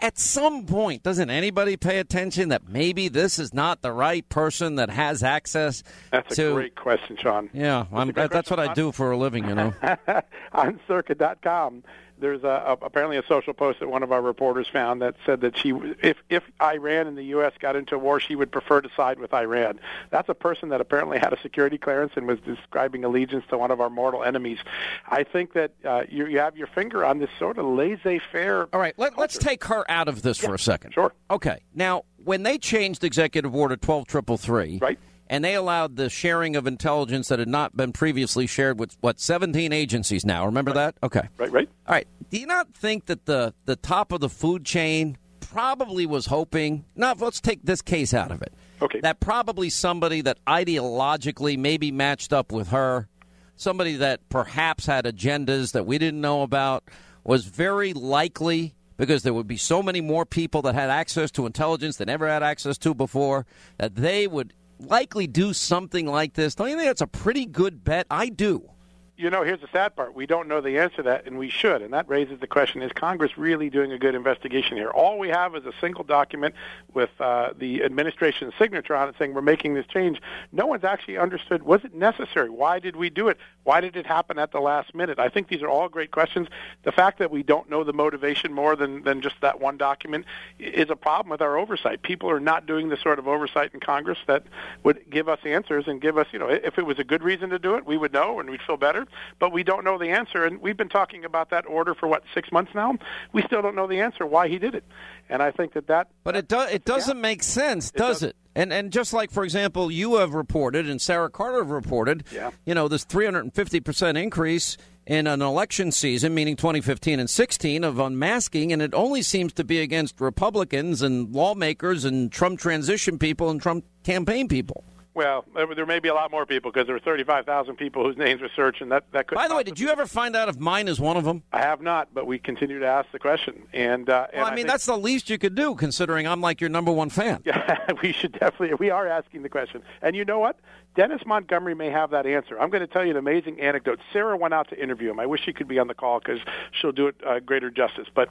At some point, doesn't anybody pay attention that maybe this is not the right person that has access That's a great question, Sean. Yeah, I'm, a great that's what I do for a living, you know. on circa.com there's a, a, apparently a social post that one of our reporters found that said that she if if Iran and the US got into a war she would prefer to side with Iran. That's a person that apparently had a security clearance and was describing allegiance to one of our mortal enemies. I think that uh, you, you have your finger on this sort of laissez-faire All right, let, let's take her out of this for a second. Sure. Okay. Now, when they changed Executive Order 12333, Right. And they allowed the sharing of intelligence that had not been previously shared with, what, 17 agencies now. Remember that? Okay. Right, right. All right. Do you not think that the, the top of the food chain probably was hoping? Now, let's take this case out of it. Okay. That probably somebody that ideologically maybe matched up with her, somebody that perhaps had agendas that we didn't know about, was very likely because there would be so many more people that had access to intelligence that never had access to before that they would likely do something like this. Don't you think that's a pretty good bet? I do. You know, here's the sad part. We don't know the answer to that, and we should. And that raises the question, is Congress really doing a good investigation here? All we have is a single document with uh, the administration's signature on it saying we're making this change. No one's actually understood, was it necessary? Why did we do it? Why did it happen at the last minute? I think these are all great questions. The fact that we don't know the motivation more than, than just that one document is a problem with our oversight. People are not doing the sort of oversight in Congress that would give us answers and give us, you know, if it was a good reason to do it, we would know and we'd feel better. But we don't know the answer, and we've been talking about that order for what six months now. We still don't know the answer why he did it, and I think that that. But it does. It doesn't make sense, does it? And and just like for example, you have reported and Sarah Carter have reported, Yeah. you know, this 350 percent increase in an election season, meaning 2015 and 16, of unmasking, and it only seems to be against Republicans and lawmakers and Trump transition people and Trump campaign people. Well, there there may be a lot more people because there were 35,000 people whose names were searched, and that that could. By the way, did you ever find out if mine is one of them? I have not, but we continue to ask the question, and uh, and Well, I mean, think- that's the least you could do, considering I'm like your number one fan. Yeah, we should definitely. We are asking the question, and you know what? Dennis Montgomery may have that answer. I'm going to tell you an amazing anecdote. Sarah went out to interview him. I wish she could be on the call because she'll do it uh, greater justice. But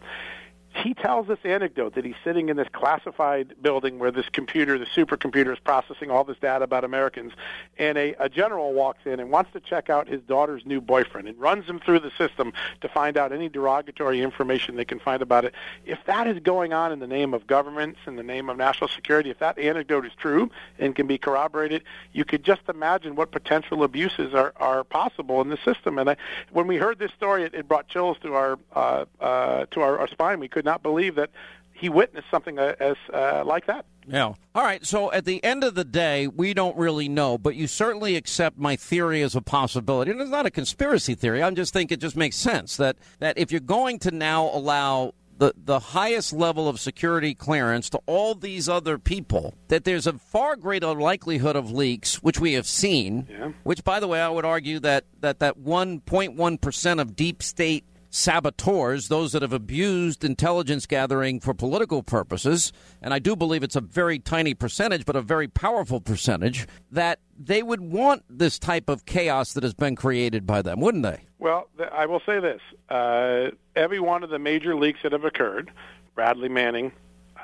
he tells this anecdote that he's sitting in this classified building where this computer, the supercomputer, is processing all this data about Americans, and a, a general walks in and wants to check out his daughter's new boyfriend and runs him through the system to find out any derogatory information they can find about it. If that is going on in the name of governments, in the name of national security, if that anecdote is true and can be corroborated, you could just imagine what potential abuses are, are possible in the system. And I, when we heard this story, it, it brought chills to our uh, uh, to our, our spine. We could not believe that he witnessed something uh, as uh, like that. Yeah. All right. So at the end of the day, we don't really know, but you certainly accept my theory as a possibility. And it's not a conspiracy theory. I'm just think it just makes sense that that if you're going to now allow the, the highest level of security clearance to all these other people, that there's a far greater likelihood of leaks, which we have seen. Yeah. Which, by the way, I would argue that that, that 1.1 percent of deep state saboteurs, those that have abused intelligence gathering for political purposes, and I do believe it's a very tiny percentage, but a very powerful percentage, that they would want this type of chaos that has been created by them, wouldn't they? Well, I will say this: uh, every one of the major leaks that have occurred, Bradley Manning,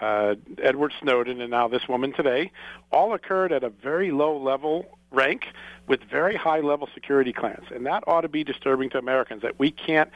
uh, Edward Snowden, and now this woman today, all occurred at a very low level rank with very high level security clearance, and that ought to be disturbing to Americans that we can't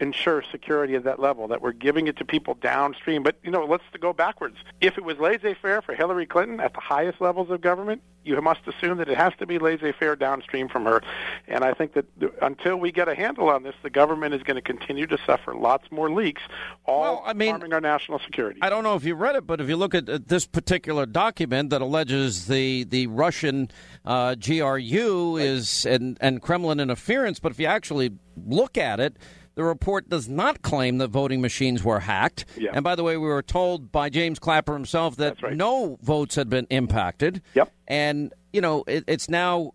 ensure security at that level, that we're giving it to people downstream. But, you know, let's go backwards. If it was laissez-faire for Hillary Clinton at the highest levels of government, you must assume that it has to be laissez-faire downstream from her. And I think that until we get a handle on this, the government is going to continue to suffer lots more leaks, all well, I mean, harming our national security. I don't know if you read it, but if you look at, at this particular document that alleges the the Russian uh, GRU right. is and, and Kremlin interference, but if you actually look at it, the report does not claim that voting machines were hacked. Yeah. And by the way, we were told by James Clapper himself that right. no votes had been impacted. Yep. And, you know, it, it's now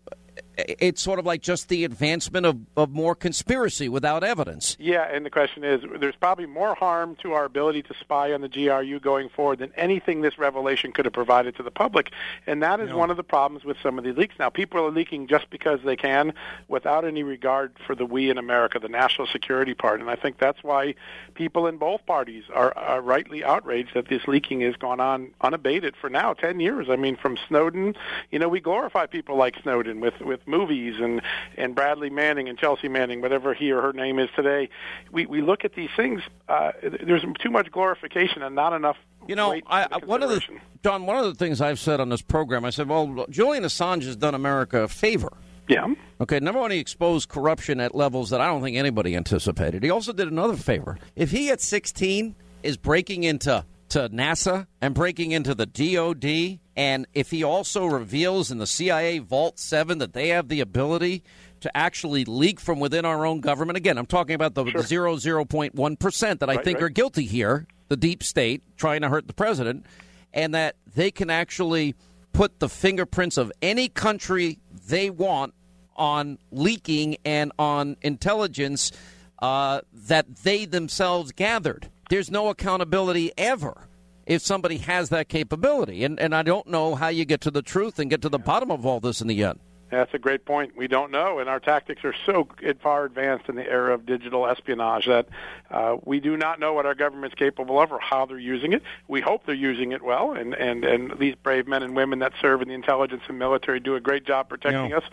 it's sort of like just the advancement of, of more conspiracy without evidence. Yeah, and the question is there's probably more harm to our ability to spy on the GRU going forward than anything this revelation could have provided to the public. And that is one of the problems with some of these leaks. Now, people are leaking just because they can without any regard for the we in America, the national security part. And I think that's why people in both parties are, are rightly outraged that this leaking has gone on unabated for now 10 years. I mean, from Snowden, you know, we glorify people like Snowden with, with movies and and Bradley Manning and Chelsea Manning, whatever he or her name is today. We we look at these things. Uh, there's too much glorification and not enough. You know, I, one of the Don, one of the things I've said on this program, I said, well, Julian Assange has done America a favor. Yeah. Okay, number one, he exposed corruption at levels that I don't think anybody anticipated. He also did another favor. If he at 16 is breaking into to NASA and breaking into the DOD and if he also reveals in the CIA Vault 7 that they have the ability to actually leak from within our own government, again, I'm talking about the, sure. 0.1% that I right, think right. are guilty here, the deep state trying to hurt the president, and that they can actually put the fingerprints of any country they want on leaking and on intelligence uh, that they themselves gathered. There's no accountability ever if somebody has that capability. And, and I don't know how you get to the truth and get to the bottom of all this in the end. That's a great point. We don't know, and our tactics are so far advanced in the era of digital espionage that uh, we do not know what our government's capable of or how they're using it. We hope they're using it well, and, and, and these brave men and women that serve in the intelligence and military do a great job protecting Yeah. us.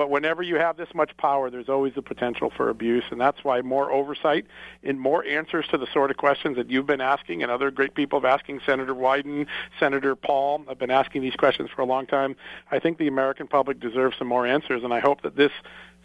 But whenever you have this much power, there's always the potential for abuse, and that's why more oversight and more answers to the sort of questions that you've been asking and other great people have asking, Senator Wyden, Senator Paul, have been asking these questions for a long time. I think the American public deserves some more answers, and I hope that this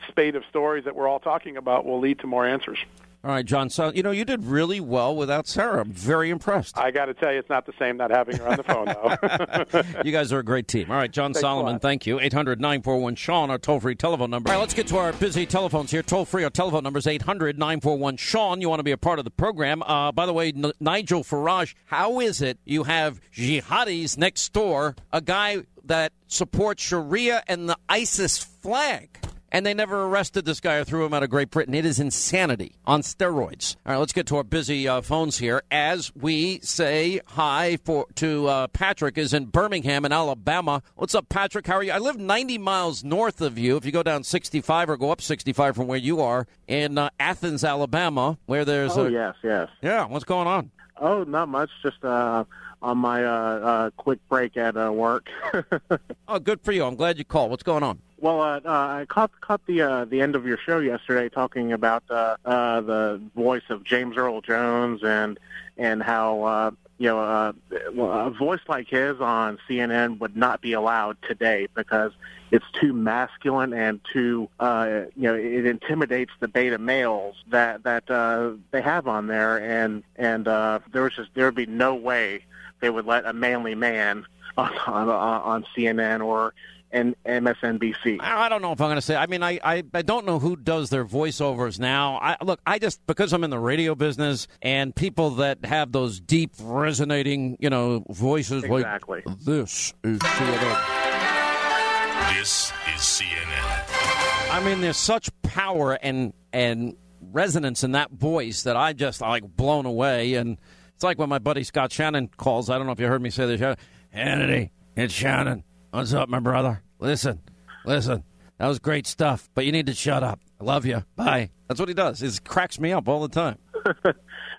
spate of stories that we're all talking about will lead to more answers. All right, John. So, you know, you did really well without Sarah. I'm very impressed. I got to tell you, it's not the same not having her on the phone, though. you guys are a great team. All right, John Thanks Solomon, thank you. 800 941 Sean, our toll free telephone number. All right, let's get to our busy telephones here. Toll free, our telephone number is 800 941 Sean. You want to be a part of the program. Uh, by the way, N- Nigel Farage, how is it you have jihadis next door, a guy that supports Sharia and the ISIS flag? And they never arrested this guy or threw him out of Great Britain. It is insanity on steroids. All right, let's get to our busy uh, phones here as we say hi for to uh, Patrick is in Birmingham in Alabama. What's up, Patrick? How are you? I live 90 miles north of you. If you go down 65 or go up 65 from where you are in uh, Athens, Alabama, where there's Oh a yes, yes. yeah. What's going on? Oh, not much. Just uh, on my uh, uh, quick break at uh, work. Oh, good for you. I'm glad you called. What's going on? Well, uh, uh, I caught caught the uh, the end of your show yesterday, talking about uh, uh, the voice of James Earl Jones and and how uh, you know uh, a voice like his on CNN would not be allowed today because it's too masculine and too uh, you know it intimidates the beta males that that uh, they have on there, and and uh, there was just there would be no way they would let a manly man on on, on CNN or and MSNBC. I don't know if I'm going to say. I mean, I, I, I don't know who does their voiceovers now. I look, I just because I'm in the radio business and people that have those deep resonating, you know, voices exactly. like this is CNN. This is CNN. I mean, there's such power and and resonance in that voice that I just like blown away. And it's like when my buddy Scott Shannon calls. I don't know if you heard me say this. Hannity, it's Shannon. What's up, my brother? Listen, listen. That was great stuff, but you need to shut up. I love you. Bye. That's what he does. It cracks me up all the time.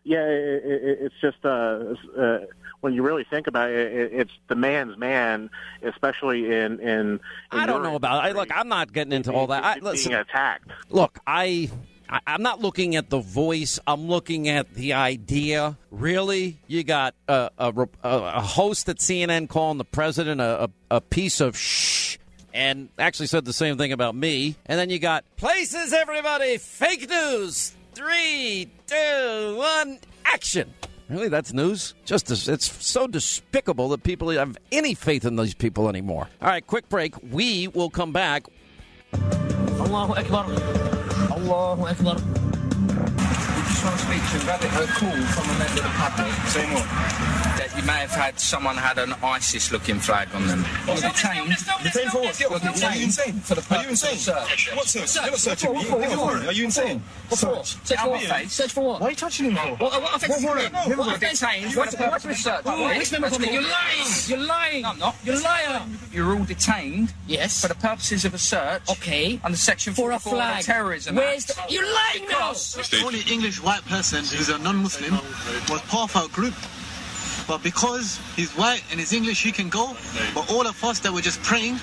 yeah, it, it, it's just uh, uh, when you really think about it, it, it's the man's man, especially in in. in I don't know about. I look. I'm not getting into all that. I, listen, being attacked. Look, I. I- I'm not looking at the voice. I'm looking at the idea. Really, you got a, a, a host at CNN calling the president a, a, a piece of shh, and actually said the same thing about me. And then you got places, everybody, fake news. Three, two, one, action. Really, that's news? Just as, it's so despicable that people have any faith in these people anymore. All right, quick break. We will come back. Allahu Akbar. Allahu Akbar. We just want to speak to you. We've a call from a member of the public. Saying what? That you may have had someone had an ISIS looking flag on them. You're detained. Detained for what? You're Are you insane? for the Are you of insane? search. What search? You're not searching me. What for? You're What for for? Are you insane? What for? Search for what? Search for what? Why are you touching him for? What, what offence What is for? it? No, What no. detained for What- the purpose of search? What- Which member of the You're lying. You're lying. No, I'm not. You're a liar. You're all detained. Yes. For the purposes of a search. Okay. Under Section For a 44 of flag. Terrorism Where's the- You're lying now. Because- only English white person who's a non-Muslim was part of our group. But because he's white and he's English, he can go. But all of us that were just praying,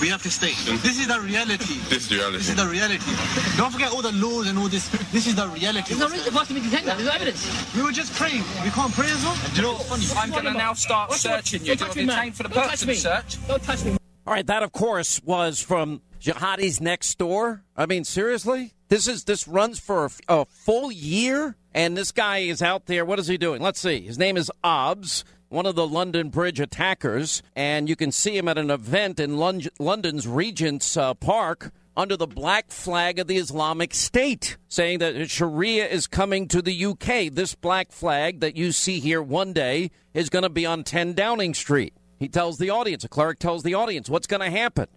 we have to stay. This is the reality. This is the reality. This is the reality. Don't forget all the laws and all this. This is the reality. There's no reason for us to be detained. There's no evidence. We were just praying. We can't pray as well. Do you know what's funny? I'm going to now start What's searching you. Don't touch You're me, man. detained for the Don't purpose touch me. search. Don't touch me. All right, that of course was from Jihadi's next door. I mean, seriously, this is this runs for a, a full year, and this guy is out there. What is he doing? Let's see. His name is Obbs, one of the London Bridge attackers, and you can see him at an event in Lon- London's Regent's uh, Park. Under the black flag of the Islamic State, saying that Sharia is coming to the UK. This black flag that you see here one day is going to be on 10 Downing Street. He tells the audience, a cleric tells the audience, what's going to happen?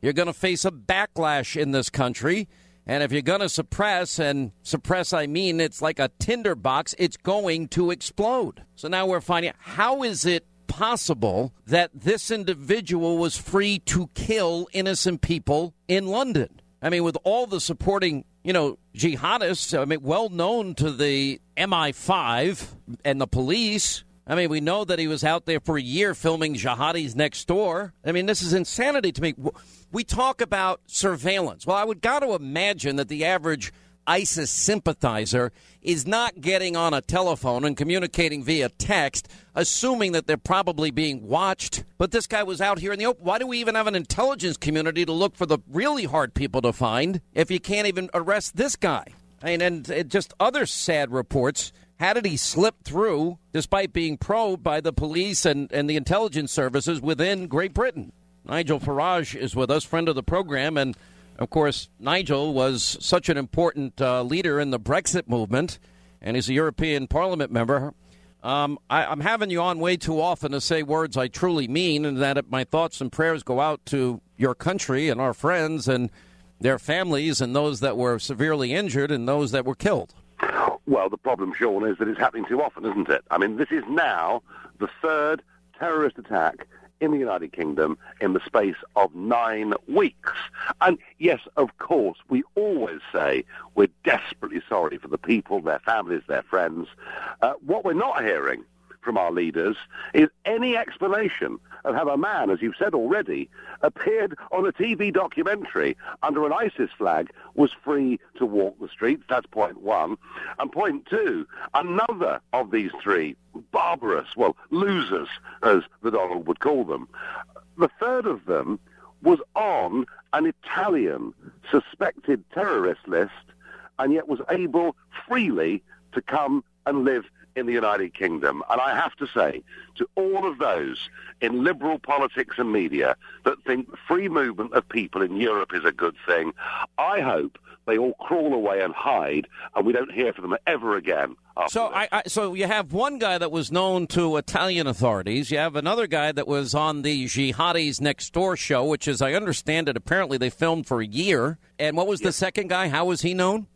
You're going to face a backlash in this country. And if you're going to suppress, and suppress, I mean it's like a tinderbox, it's going to explode. So now we're finding out how is it possible that this individual was free to kill innocent people in London? I mean, with all the supporting, you know, jihadists, I mean, well known to the MI5 and the police. I mean, we know that he was out there for a year filming jihadis next door. I mean, this is insanity to me. We talk about surveillance. Well, I would got to imagine that the average ISIS sympathizer is not getting on a telephone and communicating via text, assuming that they're probably being watched. But this guy was out here in the open. Why do we even have an intelligence community to look for the really hard people to find if you can't even arrest this guy? I mean, and it just other sad reports. How did he slip through despite being probed by the police and, and the intelligence services within Great Britain? Nigel Farage is with us, friend of the program, and of course, Nigel was such an important uh, leader in the Brexit movement, and he's a European Parliament member. Um, I, I'm having you on way too often to say words I truly mean, and that my thoughts and prayers go out to your country and our friends and their families, and those that were severely injured and those that were killed. Well, the problem, Sean, is that it's happening too often, isn't it? I mean, this is now the third terrorist attack in the United Kingdom in the space of nine weeks. And yes, of course, we always say we're desperately sorry for the people, their families, their friends. Uh, what we're not hearing from our leaders is any explanation of have a man, as you've said already, appeared on a TV documentary under an ISIS flag was free to walk the streets. That's point one. And point two, another of these three barbarous, well, losers, as the Donald would call them, the third of them was on an Italian suspected terrorist list and yet was able freely to come and live in the United Kingdom. And I have to say to all of those in liberal politics and media that think free movement of people in Europe is a good thing, I hope they all crawl away and hide and we don't hear from them ever again. So I, I so you have one guy that was known to Italian authorities. You have another guy that was on the Jihadis Next Door show, which, as I understand it, apparently they filmed for a year. And what was the second guy? How was he known?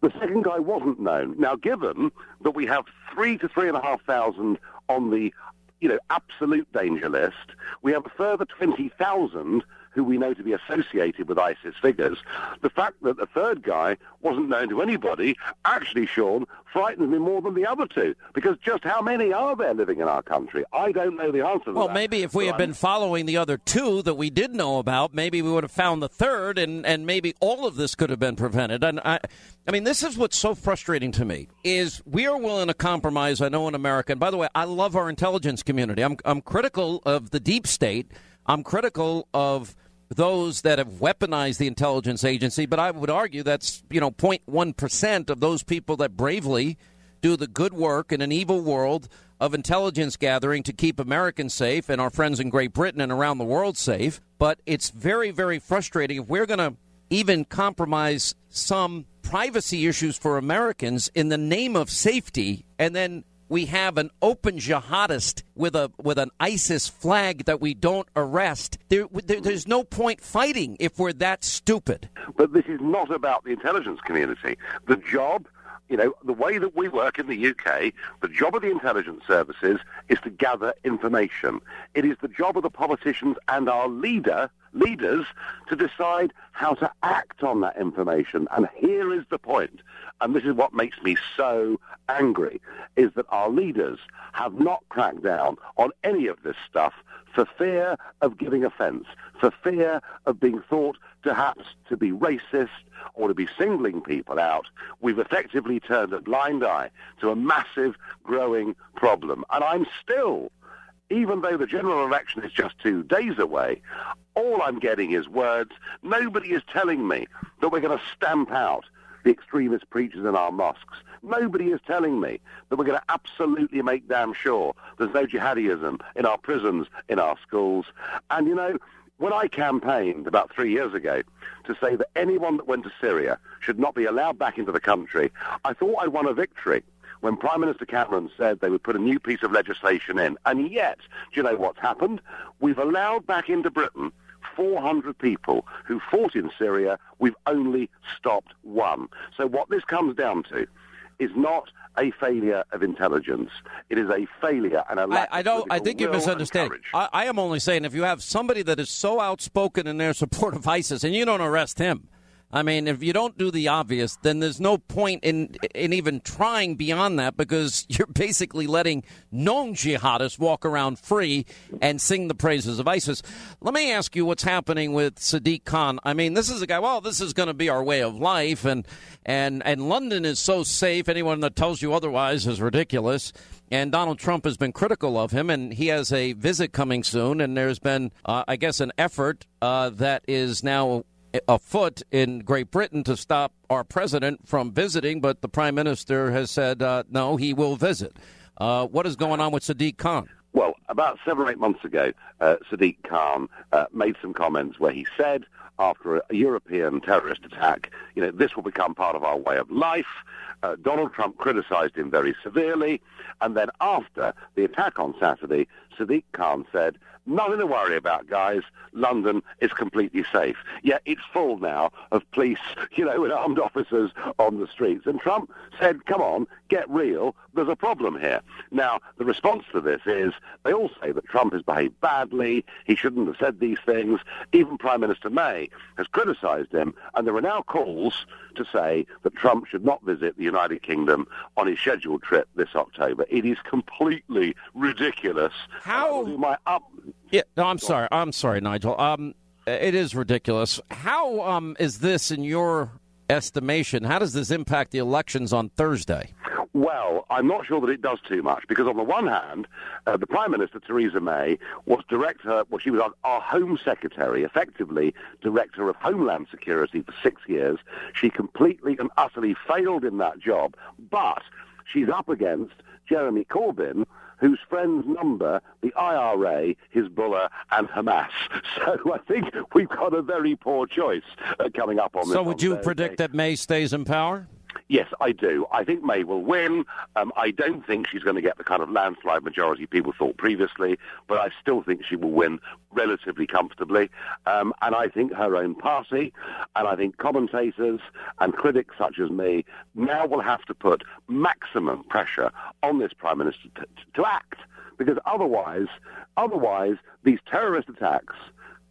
The second guy wasn't known. Now, given that we have three to three and a half thousand on the, you know, absolute danger list, we have a further twenty thousand who we know to be associated with ISIS figures. The fact that the third guy wasn't known to anybody, actually, Sean, frightens me more than the other two. Because just how many are there living in our country? I don't know the answer to Well, that. maybe if we So had I'm- been following the other two that we did know about, maybe we would have found the third, and, and maybe all of this could have been prevented. And I, I mean, this is what's so frustrating to me is we are willing to compromise. I know in America, and by the way, I love our intelligence community. I'm I'm critical of the deep state. I'm critical of those that have weaponized the intelligence agency, but I would argue that's you know 0.1 percent of those people that bravely do the good work in an evil world of intelligence gathering to keep Americans safe and our friends in Great Britain and around the world safe. But it's very, very frustrating if we're going to even compromise some privacy issues for Americans in the name of safety and then we have an open jihadist with a with an ISIS flag that we don't arrest. There, there, there's no point fighting if we're that stupid. But this is not about the intelligence community. The job, you know, the way that we work in the UK, the job of the intelligence services is to gather information. It is the job of the politicians and our leader, leaders, to decide how to act on that information. And here is the point, and this is what makes me so angry, is that our leaders have not cracked down on any of this stuff for fear of giving offence, for fear of being thought perhaps to be racist or to be singling people out. We've effectively turned a blind eye to a massive growing problem. And I'm still, even though the general election is just two days away, all I'm getting is words. Nobody is telling me that we're going to stamp out the extremist preachers in our mosques. Nobody is telling me that we're going to absolutely make damn sure there's no jihadism in our prisons, in our schools. And, you know, when I campaigned about three years ago to say that anyone that went to Syria should not be allowed back into the country, I thought I'd won a victory when Prime Minister Cameron said they would put a new piece of legislation in. And yet, do you know what's happened? We've allowed back into Britain 400 people who fought in Syria. We've only stopped one. So what this comes down to is not a failure of intelligence. It is a failure and a I, lack I of don't. I think you misunderstand. I, I am only saying if you have somebody that is so outspoken in their support of ISIS and you don't arrest him, I mean, if you don't do the obvious, then there's no point in in even trying beyond that because you're basically letting known jihadists walk around free and sing the praises of ISIS. Let me ask you what's happening with Sadiq Khan. I mean, this is a guy. Well, this is going to be our way of life, and and and London is so safe. Anyone that tells you otherwise is ridiculous. And Donald Trump has been critical of him, and he has a visit coming soon. And there's been, uh, I guess, an effort uh, that is now afoot in Great Britain to stop our president from visiting, but the prime minister has said uh, no, he will visit. Uh, what is going on with Sadiq Khan? Well, about seven or eight months ago, uh, Sadiq Khan uh, made some comments where he said, after a, European terrorist attack, you know, this will become part of our way of life. Uh, Donald Trump criticized him very severely. And then after the attack on Saturday, Sadiq Khan said, nothing to worry about, guys. London is completely safe. Yeah, it's full now of police, you know, and armed officers on the streets. And Trump said, come on, get real. There's a problem here. Now, the response to this is they all say that Trump has behaved badly. He shouldn't have said these things. Even Prime Minister May has criticized him. And there are now calls to say that Trump should not visit the United Kingdom on his scheduled trip this October. It is completely ridiculous. How? My up. Yeah, no, I'm sorry. I'm sorry, Nigel. Um, it is ridiculous. How um is this in your estimation? How does this impact the elections on Thursday? Well, I'm not sure that it does too much because, on the one hand, uh, the Prime Minister Theresa May was director, well, she was our, our Home Secretary, effectively director of Homeland Security for six years. She completely and utterly failed in that job, but she's up against Jeremy Corbyn, whose friends number the IRA, Hezbollah, and Hamas. So I think we've got a very poor choice uh, coming up on this. So, would you Thursday. predict that May stays in power? Yes, I do. I think May will win. Um, I don't think she's going to get the kind of landslide majority people thought previously, but I still think she will win relatively comfortably. Um, and I think her own party, and I think commentators and critics such as me now will have to put maximum pressure on this prime minister to, to act, because otherwise, otherwise these terrorist attacks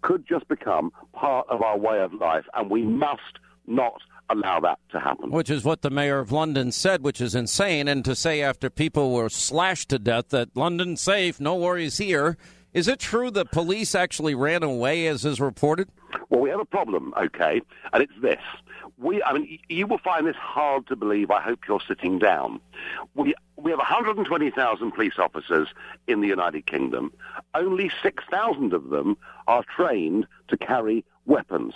could just become part of our way of life, and we must not allow that to happen. Which is what the mayor of London said, which is insane. And to say after people were slashed to death that London's safe, no worries here. Is it true that police actually ran away, as is reported? Well, we have a problem, okay, and it's this. We, I mean, you will find this hard to believe. I hope you're sitting down. We we have 120,000 police officers in the United Kingdom. Only 6,000 of them are trained to carry weapons.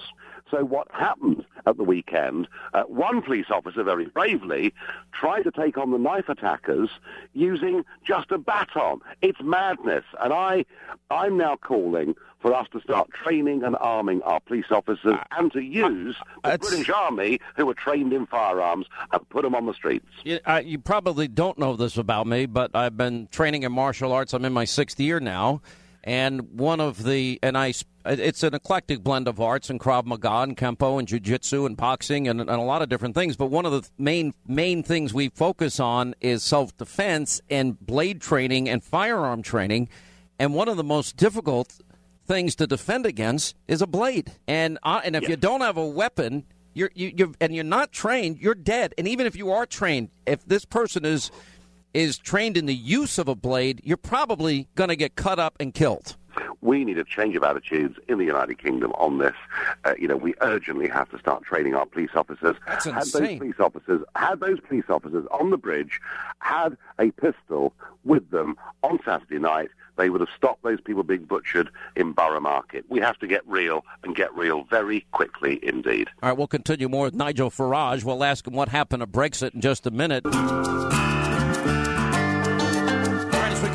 So what happened at the weekend, uh, one police officer very bravely tried to take on the knife attackers using just a baton. It's madness. And I, I'm now calling for us to start training and arming our police officers and to use the British Army who are trained in firearms and put them on the streets. You, uh, you probably don't know this about me, but I've been training in martial arts. I'm in my sixth year now. And one of the, and I, it's an eclectic blend of arts and Krav Maga and Kempo and Jiu Jitsu and boxing and, and a lot of different things. But one of the main, main things we focus on is self defense and blade training and firearm training. And one of the most difficult things to defend against is a blade. And, uh, and if you don't have a weapon, you're, you, you're, and you're not trained, you're dead. And even if you are trained, if this person is, is trained in the use of a blade, you're probably going to get cut up and killed. We need a change of attitudes in the United Kingdom on this. Uh, you know, we urgently have to start training our police officers. That's had those insane. police officers, had those police officers on the bridge, had a pistol with them on Saturday night, they would have stopped those people being butchered in Borough Market. We have to get real and get real very quickly indeed. All right, we'll continue more with Nigel Farage. We'll ask him what happened to Brexit in just a minute.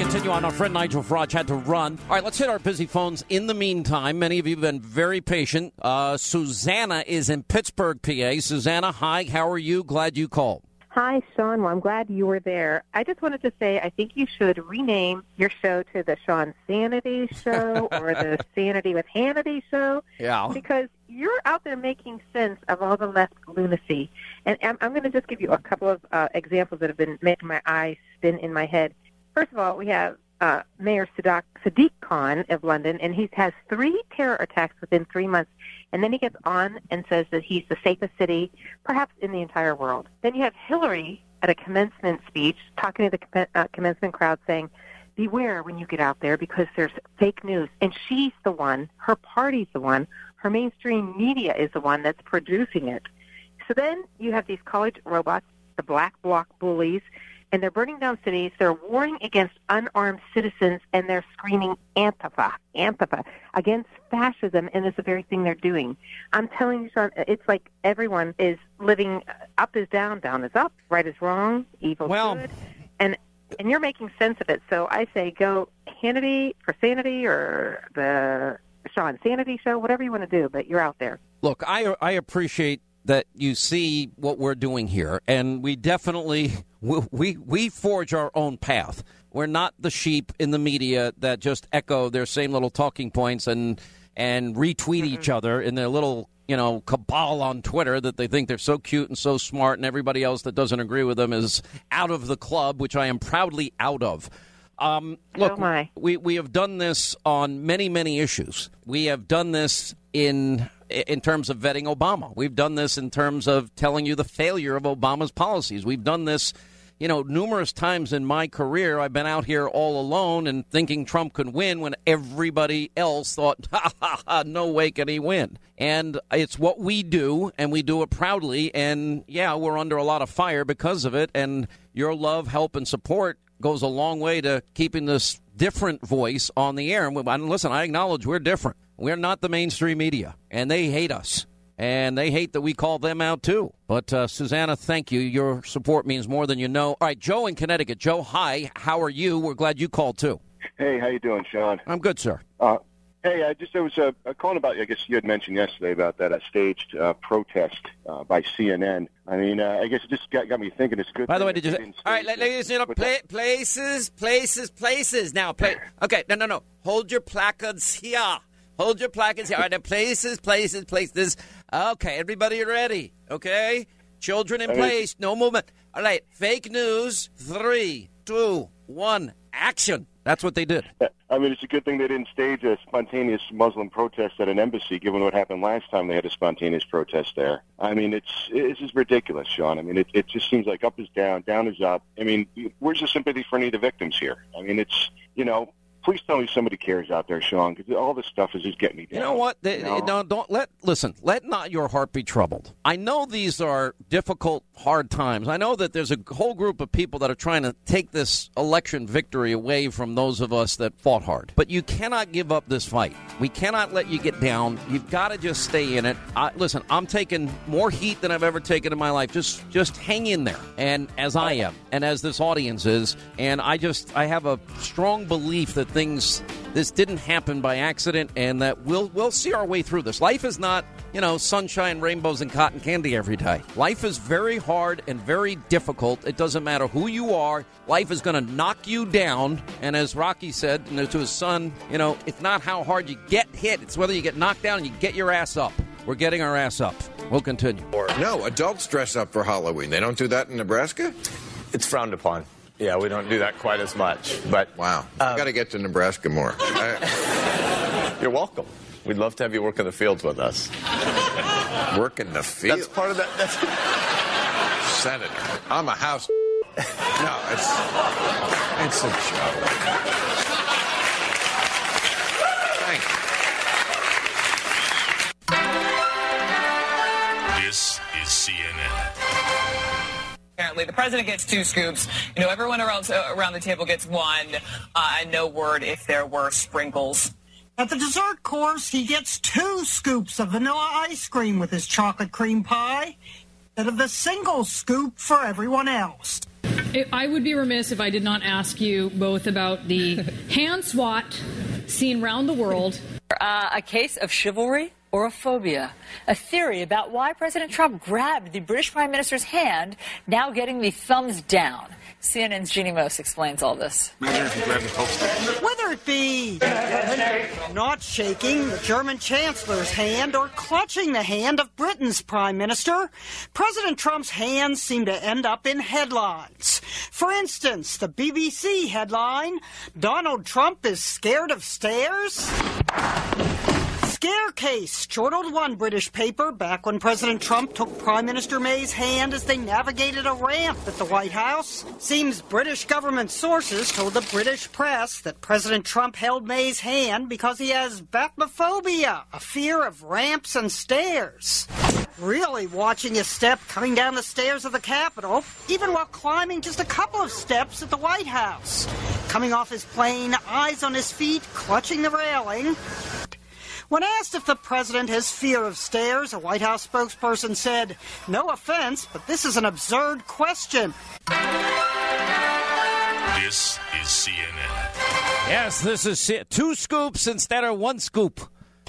Continue on, our friend Nigel Farage had to run. All right, let's hit our busy phones. In the meantime, many of you have been very patient. Uh, Susanna is in Pittsburgh, PA. Susanna, hi, how are you? Glad you called. Hi, Sean. Well, I'm glad you were there. I just wanted to say I think you should rename your show to the Sean Sanity Show or the Sanity with Hannity Show. Yeah. Because you're out there making sense of all the left lunacy. And I'm, I'm going to just give you a couple of uh, examples that have been making my eyes spin in my head. First of all, we have uh, Mayor Sadiq, Sadiq Khan of London, and he has three terror attacks within three months. And then he gets on and says that he's the safest city, perhaps in the entire world. Then you have Hillary at a commencement speech talking to the uh, commencement crowd saying, beware when you get out there because there's fake news. And she's the one, her party's the one, her mainstream media is the one that's producing it. So then you have these college robots, the black bloc bullies, and they're burning down cities. They're warring against unarmed citizens, and they're screaming Antifa, Antifa, against fascism, and it's the very thing they're doing. I'm telling you, Sean, it's like everyone is living up is down, down is up, right is wrong, evil Well- good, and and you're making sense of it. So I say go Hannity for sanity or the Sean Sanity Show, whatever you want to do, but you're out there. Look, I I appreciate that you see what we're doing here, and we definitely we we, forge our own path. We're not the sheep in the media that just echo their same little talking points and and retweet each other in their little you know cabal on Twitter that they think they're so cute and so smart, and everybody else that doesn't agree with them is out of the club, which I am proudly out of. Um, look, I. we we have done this on many many issues. We have done this in in terms of vetting Obama. We've done this in terms of telling you the failure of Obama's policies. We've done this, you know, numerous times in my career. I've been out here all alone and thinking Trump could win when everybody else thought, ha ha ha, no way can he win. And it's what we do, and we do it proudly. And yeah, we're under a lot of fire because of it. And your love, help, and support goes a long way to keeping this different voice on the air. And and listen, I acknowledge we're different. We're not the mainstream media, and they hate us. and they hate that we call them out too. But uh, Susanna, thank you. Your support means more than you know. All right, Joe in Connecticut. Joe, hi. How are you? We're glad you called too. Hey, how you doing, Sean? I'm good, sir. Uh, hey, I just I was uh, a calling about. I guess you had mentioned yesterday about that uh, staged uh, protest uh, by CNN. I mean, uh, I guess it just got, got me thinking. It's good. By the way, did you? All right, ladies, But pla- places, places, places. Now, play. Okay, no, no, no. Hold your placards here. Hold your placards here. All right, now, places, places, places. Okay, everybody ready? Okay, children in place. No movement. All right, fake news. Three, two, one. Action. That's what they did. I mean, it's a good thing they didn't stage a spontaneous Muslim protest at an embassy, given what happened last time they had a spontaneous protest there. I mean, it's it's just ridiculous, Sean. I mean, it it just seems like up is down, down is up. I mean, where's the sympathy for any of the victims here? I mean, it's you know. Please tell me somebody cares out there, Sean, because all this stuff is just getting me down. You know what? They, you know? Don't, don't let listen. Let not your heart be troubled. I know these are difficult, hard times. I know that there's a whole group of people that are trying to take this election victory away from those of us that fought hard. But you cannot give up this fight. We cannot let you get down. You've got to just stay in it. I, listen, I'm taking more heat than I've ever taken in my life. Just, just hang in there, and as I am, and as this audience is, and I just, I have a strong belief that things this didn't happen by accident and that we'll we'll see our way through this. Life is not, you know, sunshine, rainbows and cotton candy every day. Life is very hard and very difficult. It doesn't matter who you are. Life is going to knock you down, and as Rocky said you know, to his son, you know, it's not how hard you get hit, it's whether you get knocked down and you get your ass up. We're getting our ass up. We'll continue. No, adults dress up for Halloween. They don't do that in Nebraska? It's frowned upon. Yeah, we don't do that quite as much. But wow, I've got to get to Nebraska more. You're welcome. We'd love to have you work in the fields with us. work in the field. That's part of that. That's Senator, I'm a house. No, it's it's a joke. Apparently, the president gets two scoops. You know, everyone around, uh, around the table gets one, uh, and no word if there were sprinkles. At the dessert course, he gets two scoops of vanilla ice cream with his chocolate cream pie instead of the single scoop for everyone else. I- I would be remiss if I did not ask you both about the hand swat seen around the world. Uh, a case of chivalry or a phobia. A theory about why President Trump grabbed the British Prime Minister's hand, now getting the thumbs down. CNN's Jeanne Moos explains all this. Whether it be not shaking the German Chancellor's hand or clutching the hand of Britain's Prime Minister, President Trump's hands seem to end up in headlines. For instance, the BBC headline Donald Trump is scared of stairs? Scare case chortled one British paper back when President Trump took Prime Minister May's hand as they navigated a ramp at the White House. Seems British government sources told the British press that President Trump held May's hand because he has bathmophobia, a fear of ramps and stairs. Really watching his step coming down the stairs of the Capitol, even while climbing just a couple of steps at the White House. Coming off his plane, eyes on his feet, clutching the railing. When asked if the president has fear of stairs, a White House spokesperson said, No offense, but this is an absurd question. This is CNN. Yes, this is it. Two scoops instead of one scoop.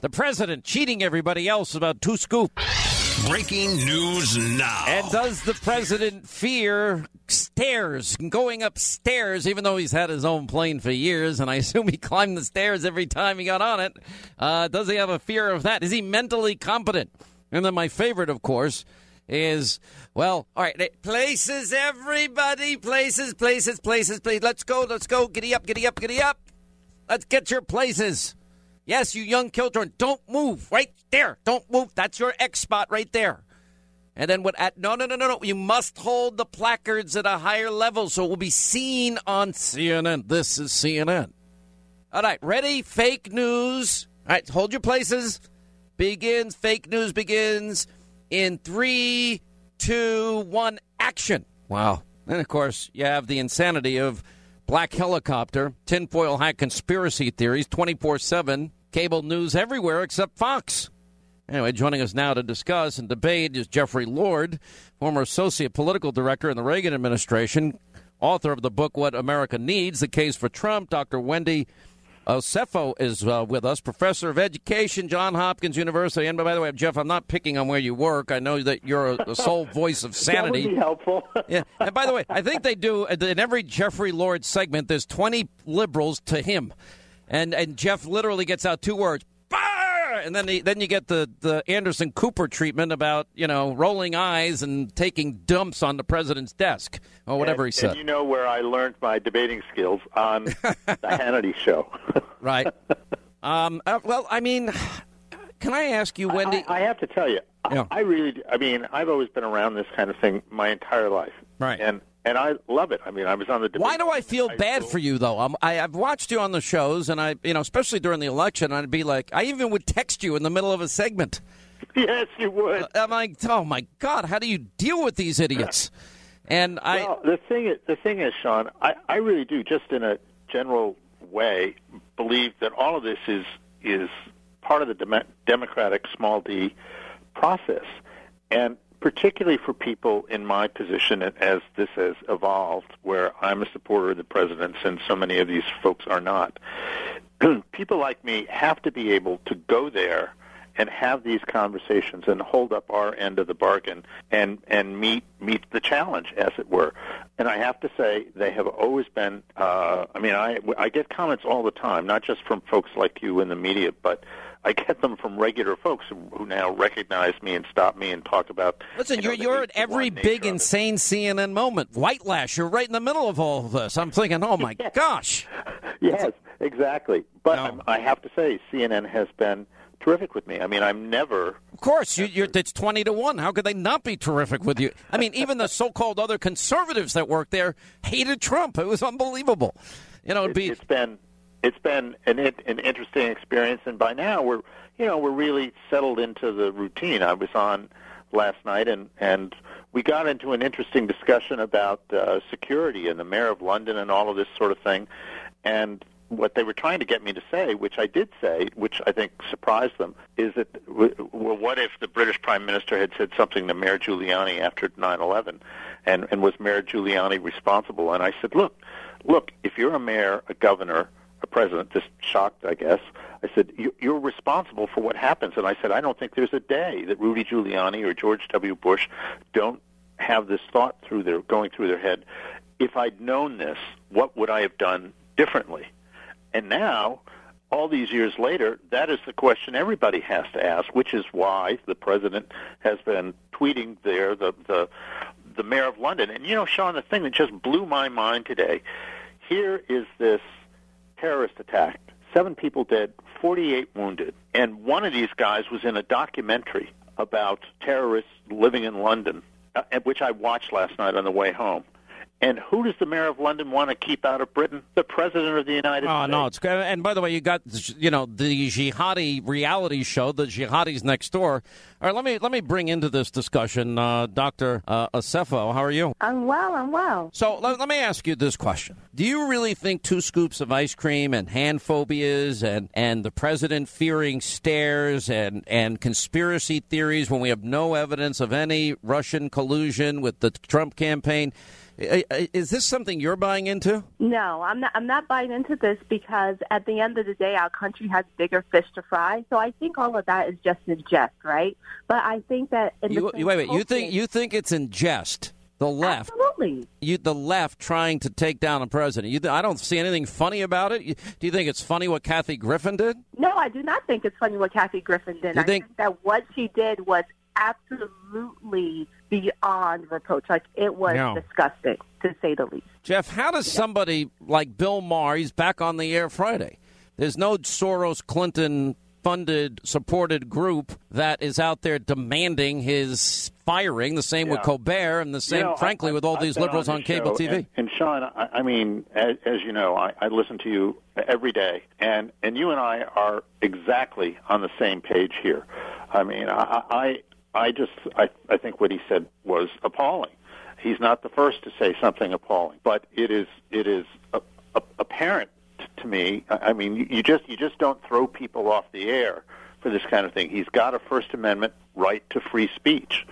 The president cheating everybody else about two scoops. Breaking news now. And does the president fear stairs, going upstairs, even though he's had his own plane for years, and I assume he climbed the stairs every time he got on it? Uh, does he have a fear of that? Is he mentally competent? And then my favorite, of course, is well, all right, places, everybody, places, places, places, places. Let's go, let's go, giddy up, giddy up, giddy up. Let's get your places. Yes, you young children, don't move right there. Don't move. That's your X spot right there. And then what? At no, no, no, no, no. You must hold the placards at a higher level so it will be seen on CNN. This is CNN. All right, ready? Fake news. All right, hold your places. Begins. Fake news begins in three, two, one. Action. Wow. And of course, you have the insanity of black helicopter, tinfoil hat conspiracy theories, twenty four seven cable news everywhere except Fox. Anyway, joining us now to discuss and debate is Jeffrey Lord, former associate political director in the Reagan administration, author of the book What America Needs: The Case for Trump. Dr. Wendy Osefo is uh, with us, professor of education, John Hopkins University. And by the way, Jeff, I'm not picking on where you work. I know that you're a, the sole voice of sanity. That would be helpful. yeah. And by the way, I think they do in every Jeffrey Lord segment. There's 20 liberals to him, and and Jeff literally gets out two words. And then, the, then you get the, the Anderson Cooper treatment about you know rolling eyes and taking dumps on the president's desk or whatever and, he said. And you know where I learned my debating skills on the Hannity show. right. Um, uh, well, I mean, can I ask you, Wendy? I, I have to tell you, Yeah. I, I really, I mean, I've always been around this kind of thing my entire life, Right. and and I love it. I mean, I was on the. Debate Why do I feel bad for you though? I'm, I, I've watched you on the shows, and I, you know, especially during the election, I'd be like, I even would text you in the middle of a segment. Yes, you would. Uh, I'm like, oh my god, how do you deal with these idiots? And I, well, the thing is, the thing is, Sean, I, I really do, just in a general way, believe that all of this is is part of the dem- democratic small d process, and particularly for people in my position as this has evolved, where I'm a supporter of the president since so many of these folks are not. people like me have to be able to go there and have these conversations and hold up our end of the bargain and and meet meet the challenge as it were and i have to say they have always been uh i mean i i get comments all the time not just from folks like you in the media but I get them from regular folks who, who now recognize me and stop me and talk about. listen, you know, you're you're at every big insane CNN moment. White Lash, you're right in the middle of all of this. I'm thinking, oh my gosh. Yes, exactly. But I'm, I have to say, CNN has been terrific with me. I mean, I'm never. Of course, you, you're, it's twenty to one. How could they not be terrific with you? I mean, even the so-called other conservatives that work there hated Trump. It was unbelievable. You know, it'd be It's been it's been an an interesting experience, and by now we're you know we're really settled into the routine. I was on last night, and and we got into an interesting discussion about uh, security and the mayor of London and all of this sort of thing, and. What they were trying to get me to say, which I did say, which I think surprised them, is that, well, what if the British Prime Minister had said something to Mayor Giuliani after 9/11, and and was Mayor Giuliani responsible? And I said, look, look, if you're a mayor, a governor, a president, just shocked, I guess. I said, "You- you're responsible for what happens. And I said, I don't think there's a day that Rudy Giuliani or George W. Bush don't have this thought through their going through their head. If I'd known this, what would I have done differently? And now, all these years later, that is the question everybody has to ask, which is why the president has been tweeting there the the the mayor of London. And you know, Sean, the thing that just blew my mind today, here is this terrorist attack. Seven people dead, 48 wounded. And one of these guys was in a documentary about terrorists living in London, uh, which I watched last night on the way home. And who does the mayor of London want to keep out of Britain? The president of the United Oh States. no, it's. And by the way, you got you know the jihadi reality show, the jihadis next door. All right, let me let me bring into this discussion uh, Dr. Uh, Asefo. How are you? I'm well. I'm well. So let, let me ask you this question: Do you really think two scoops of ice cream and hand phobias and and the president fearing stares and and conspiracy theories when we have no evidence of any Russian collusion with the Trump campaign? Is this something you're buying into? No, I'm not. I'm not buying into this because at the end of the day, our country has bigger fish to fry. So I think all of that is just a jest, right? But I think that in You, the wait, wait. You think you think it's in jest? The left, absolutely. You, the left, trying to take down a president. You, I don't see anything funny about it. You, do you think it's funny what Kathy Griffin did? No, I do not think it's funny what Kathy Griffin did. You I think- think that what she did was absolutely beyond reproach. Like it was No. disgusting, to say the least. Jeff, how does somebody like Bill Maher, he's back on the air Friday. There's no Soros Clinton funded, supported group that is out there demanding his firing, the same with Colbert, and the same, You know, frankly, I- with all I've these liberals on on cable show, TV. And, and Sean, I, I mean, as, as you know, I, I listen to you every day, and and you and I are exactly on the same page here. I mean, I I, I just I, I think what he said was appalling. He's not the first to say something appalling, but it is it is a, a, apparent to me. I mean, you, you just you just don't throw people off the air for this kind of thing. He's got a First Amendment right to free speech,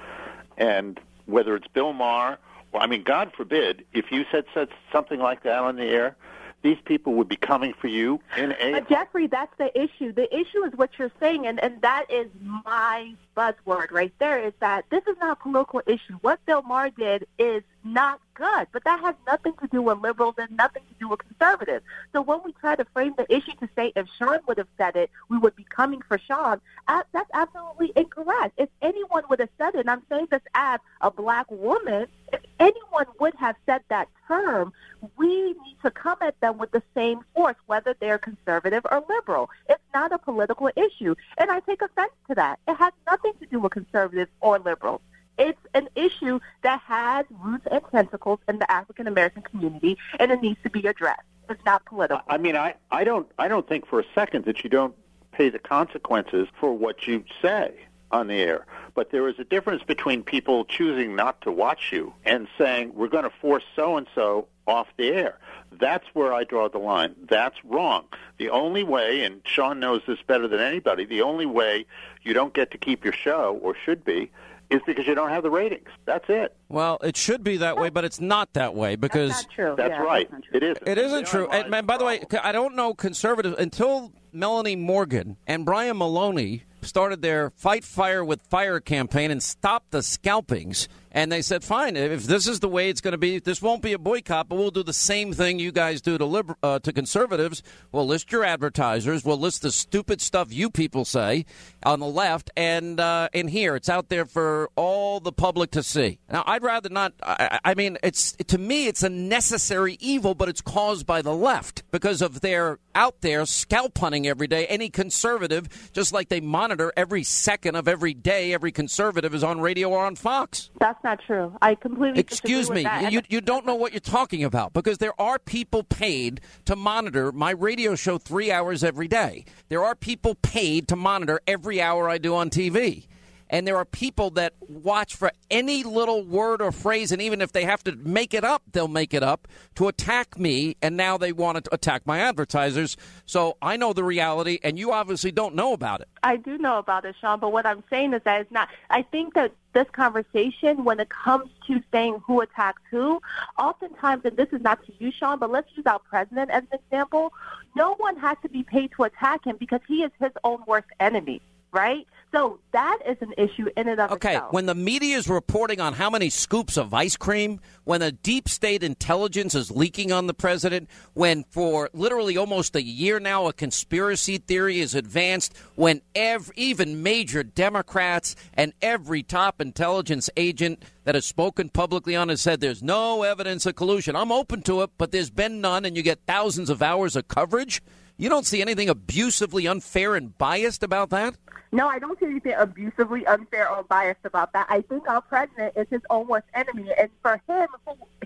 and whether it's Bill Maher, well, I mean, God forbid, if you said said something like that on the air, these people would be coming for you in a. Uh, Jeffrey, that's the issue. The issue is what you're saying, and, and that is my buzzword right there, is that this is not a political issue. What Bill Maher did is not good, but that has nothing to do with liberals and nothing to do with conservatives. So when we try to frame the issue to say if Sean would have said it, we would be coming for Sean, that's absolutely incorrect. If anyone would have said it, and I'm saying this as a black woman, if anyone would have said that term, we need to come at them with the same force, whether they're conservative or liberal. It's not a political issue, and I take offense to that. It has nothing to do with conservatives or liberals. It's an issue that has roots and tentacles in the African American community, and it needs to be addressed. It's not political. I mean, I, I don't I don't think for a second that you don't pay the consequences for what you say on the air. But there is a difference between people choosing not to watch you and saying we're going to force so and so off the air. That's where I draw the line. That's wrong. The only way, and Sean knows this better than anybody, the only way you don't get to keep your show, or should be, is because you don't have the ratings. That's it. Well, it should be that way, but it's not that way because That's not true. That's Yeah, right. that's not true. It isn't. It isn't true. And, man, by the way, I don't know conservatives until Melanie Morgan and Brian Maloney started their Fight Fire with Fire campaign and stopped the scalpings. And they said, fine, if this is the way it's going to be, this won't be a boycott, but we'll do the same thing you guys do to liber- uh, to conservatives. We'll list your advertisers. We'll list the stupid stuff you people say on the left. And uh, in here, it's out there for all the public to see. Now, I'd rather not. I, I mean, it's to me, it's a necessary evil, but it's caused by the left because of their out there scalp hunting every day. Any conservative, just like they monitor every second of every day, every conservative is on radio or on Fox. That's not true. I completely Excuse me, with that. you, you don't know what you're talking about because there are people paid to monitor my radio show three hours every day. There are people paid to monitor every hour I do on TV. And there are people that watch for any little word or phrase, and even if they have to make it up, they'll make it up to attack me. And now they want to attack my advertisers. So I know the reality, and you obviously don't know about it. I do know about it, Sean, but what I'm saying is that it's not. I think that this conversation, when it comes to saying who attacks who, oftentimes, and this is not to you, Sean, but let's use our president as an example. No one has to be paid to attack him because he is his own worst enemy, right? So that is an issue in and of Okay, itself. Okay, when the media is reporting on how many scoops of ice cream, when a deep state intelligence is leaking on the president, when for literally almost a year now a conspiracy theory is advanced, when ev- even major Democrats and every top intelligence agent that has spoken publicly on it said there's no evidence of collusion. I'm open to it, but there's been none, and you get thousands of hours of coverage. You don't see anything abusively unfair and biased about that? No, I don't see anything abusively unfair or biased about that. I think our president is his own worst enemy, and for him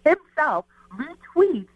himself retweets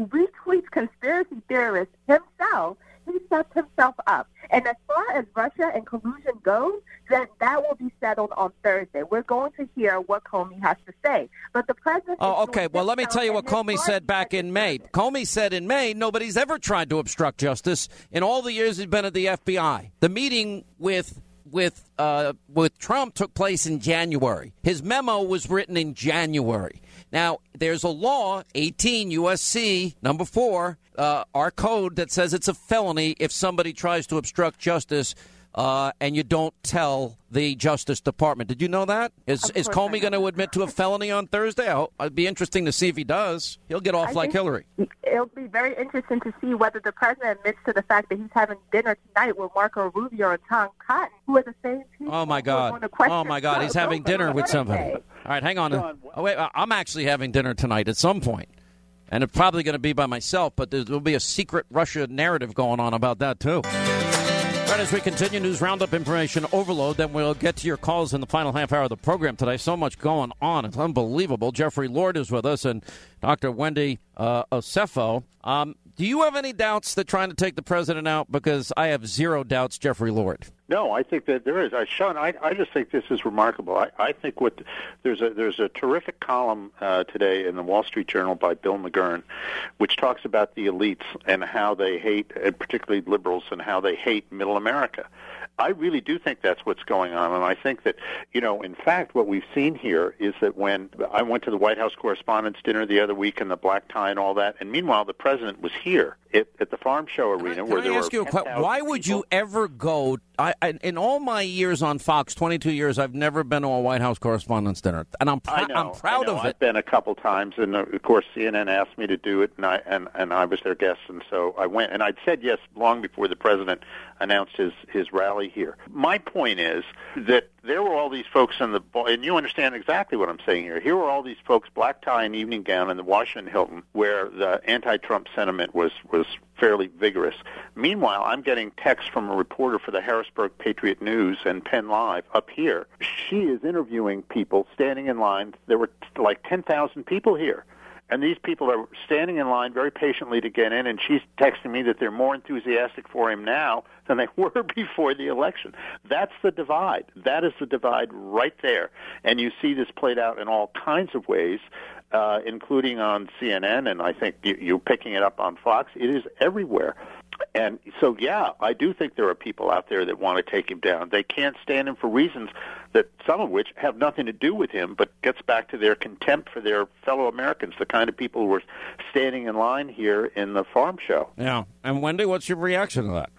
retweets conspiracy theorists himself, he sets himself up. And as far as Russia and collusion goes, then that will be settled on Thursday. We're going to hear what Comey has to say. But the president. Oh, okay. Well, let me tell you what Comey said back in May. Comey said in May nobody's ever tried to obstruct justice in all the years he's been at the FBI. The meeting with with uh, with Trump took place in January. His memo was written in January. Now, there's a law, 18 USC number four, uh, our code that says it's a felony if somebody tries to obstruct justice. Uh, and you don't tell the Justice Department. Did you know that? Is, is Comey going to admit to a felony on Thursday? I hope, it'd be interesting to see if he does. He'll get off I like Hillary. It'll be very interesting to see whether the president admits to the fact that he's having dinner tonight with Marco Rubio and Tom Cotton, who are the same people. Oh my who are going God! Oh my God! He's having dinner with somebody. All right, hang on. Oh wait, I'm actually having dinner tonight at some point. point, and it's probably going to be by myself. But there will be a secret Russia narrative going on about that too. As we continue news roundup information overload, then we'll get to your calls in the final half hour of the program today. So much going on. It's unbelievable. Jeffrey Lord is with us and Dr. Wendy uh, Osefo. Um, do you have any doubts that trying to take the president out? Because I have zero doubts, Jeffrey Lord. No, I think that there is. I, Sean, I, I just think this is remarkable. I, I think what there's a there's a terrific column uh, today in the Wall Street Journal by Bill McGurn, which talks about the elites and how they hate, and particularly liberals, and how they hate Middle America. I really do think that's what's going on, and I think that you know, in fact, what we've seen here is that when I went to the White House Correspondents' Dinner the other week and the black tie and all that, and meanwhile the president was here at, at the Farm Show Arena Can where I there ask were you a question? Why would you ever go? I, I, in all my years on Fox, 22 years, I've never been to a White House Correspondents' Dinner, and I'm, I know, I'm proud I know. of it. I've been a couple times, and uh, of course CNN asked me to do it, and I and, and I was their guest, and so I went, and I'd said yes long before the president announced his his rally here. My point is that there were all these folks in the and you understand exactly what I'm saying here. Here were all these folks, black tie and evening gown, in the Washington Hilton, where the anti-Trump sentiment was was fairly vigorous. Meanwhile, I'm getting texts from a reporter for the Harrisburg Patriot News and Penn Live up here. She is interviewing people standing in line. There were like 10,000 people here. And these people are standing in line very patiently to get in, and she's texting me that they're more enthusiastic for him now than they were before the election. That's the divide. That is the divide right there. And you see this played out in all kinds of ways, uh, including on CNN, and I think you, you're picking it up on Fox. It is everywhere. And so, yeah, I do think there are people out there that want to take him down. They can't stand him for reasons that some of which have nothing to do with him, but gets back to their contempt for their fellow Americans, the kind of people who were standing in line here in the farm show. Yeah. And Wendy, what's your reaction to that?